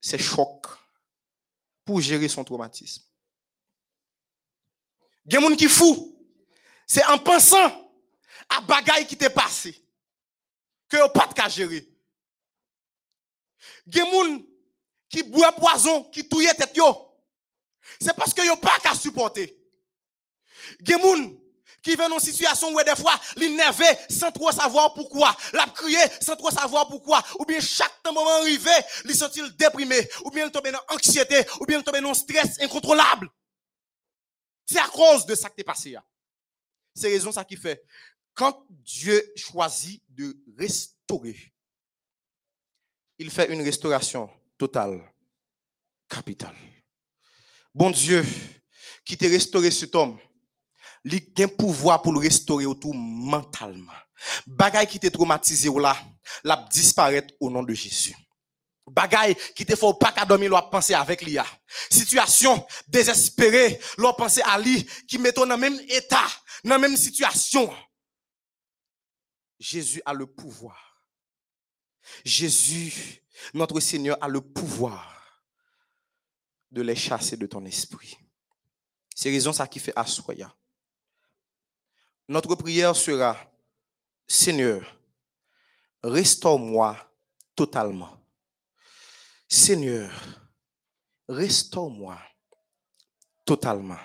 ses chocs, pour gérer son traumatisme. Il y a des gens qui fou. C'est en pensant à bagaille qui t'est passé que pas de gérer. Gen moun qui boit poison, qui touye tête yo. C'est parce que yo pas qu'à supporter. Gen moun qui vient dans une situation où des fois, l'énervé sans trop savoir pourquoi, l'a crié sans trop savoir pourquoi, ou bien chaque moment arrivé, il sent déprimé, ou bien il tombe dans anxiété, ou bien il tombe dans stress incontrôlable. C'est à cause de ça qui est passé. C'est raison ça qui fait. Quand Dieu choisit de restaurer, il fait une restauration totale, capitale. Bon Dieu, qui t'a restauré cet homme, il a un pouvoir pour le restaurer autour mentalement. Bagay qui t'a traumatisé là, la disparaître au nom de Jésus. Bagay qui te faut pas qu'à dormir, l'on penser avec l'IA. Situation désespérée, l'on penser à lui, qui met dans le même état, dans la même situation. Jésus a le pouvoir Jésus, notre Seigneur, a le pouvoir de les chasser de ton esprit. C'est raison ça qui fait assoya. Notre prière sera, Seigneur, restaure-moi totalement. Seigneur, restaure-moi totalement.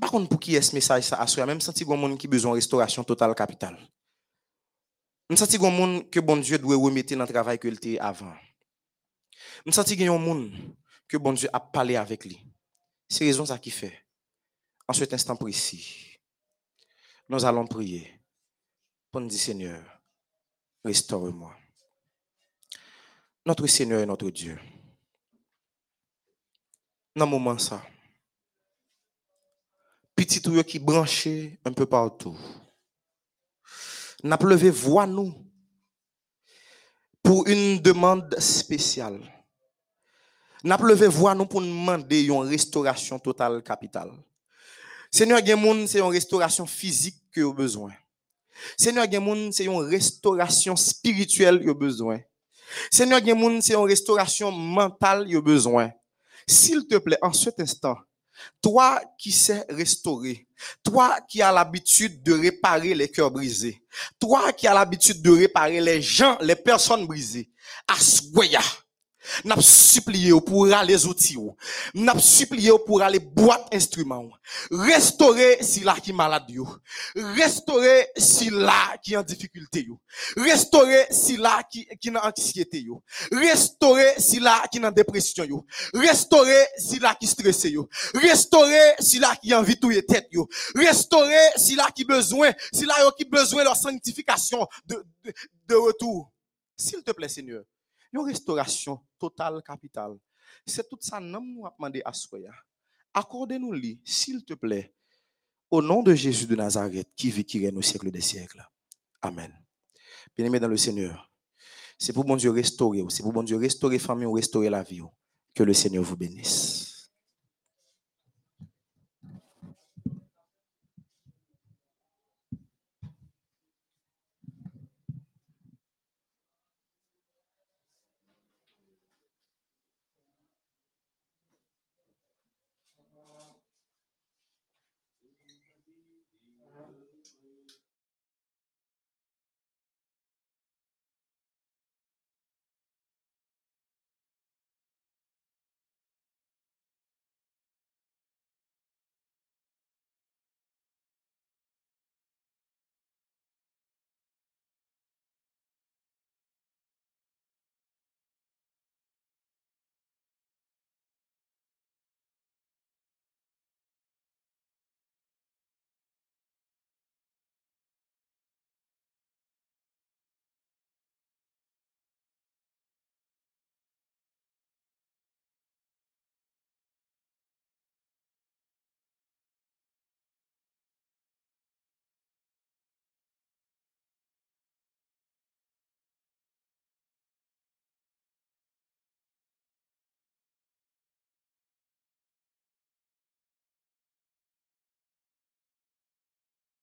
Par contre, pour qui est ce message, ça, même si il y a qui besoin de restauration totale capitale. Je sens que bon Dieu doit remettre dans le travail qu'il était avant. Je sens que bon Dieu a parlé avec lui. C'est raison qui fait. En cet instant précis, nous allons prier pour nous dire Seigneur, restaure-moi. Notre Seigneur et notre Dieu. Dans le moment ça, petit tuyau qui branché un peu partout. N'a levé voix nous pour une demande spéciale. N'a levé voix nous pour demander une restauration totale capitale. Seigneur, c'est une restauration physique que vous besoin. Seigneur, c'est une restauration spirituelle que vous besoin. Seigneur, c'est une restauration mentale que vous besoin. S'il te plaît, en cet instant, toi qui sais restaurer, toi qui as l'habitude de réparer les cœurs brisés, toi qui as l'habitude de réparer les gens, les personnes brisées, assoya. N'a supplié pour aller outils. N'a supplié pour aller boîte instruments. Restaurer si là qui malade yo. Restaurer si là qui en difficulté yo. Restaurer si là qui qui en anxiété yo. Restaurer si là qui en dépression yo. Restaurer si là qui stressé yo. Restaurer si là qui envie tout tête yo. Restaurer si là qui besoin, si là qui besoin leur sanctification de, de, de retour. S'il te plaît Seigneur une restauration totale capitale. C'est tout ça nous nous demandé à Soya. Accordez-nous s'il te plaît, au nom de Jésus de Nazareth, qui vit, qui règne au siècle des siècles. Amen. Bien-aimé dans le Seigneur, c'est pour bon Dieu restaurer, c'est pour bon Dieu restaurer famille restaurer la vie. Que le Seigneur vous bénisse.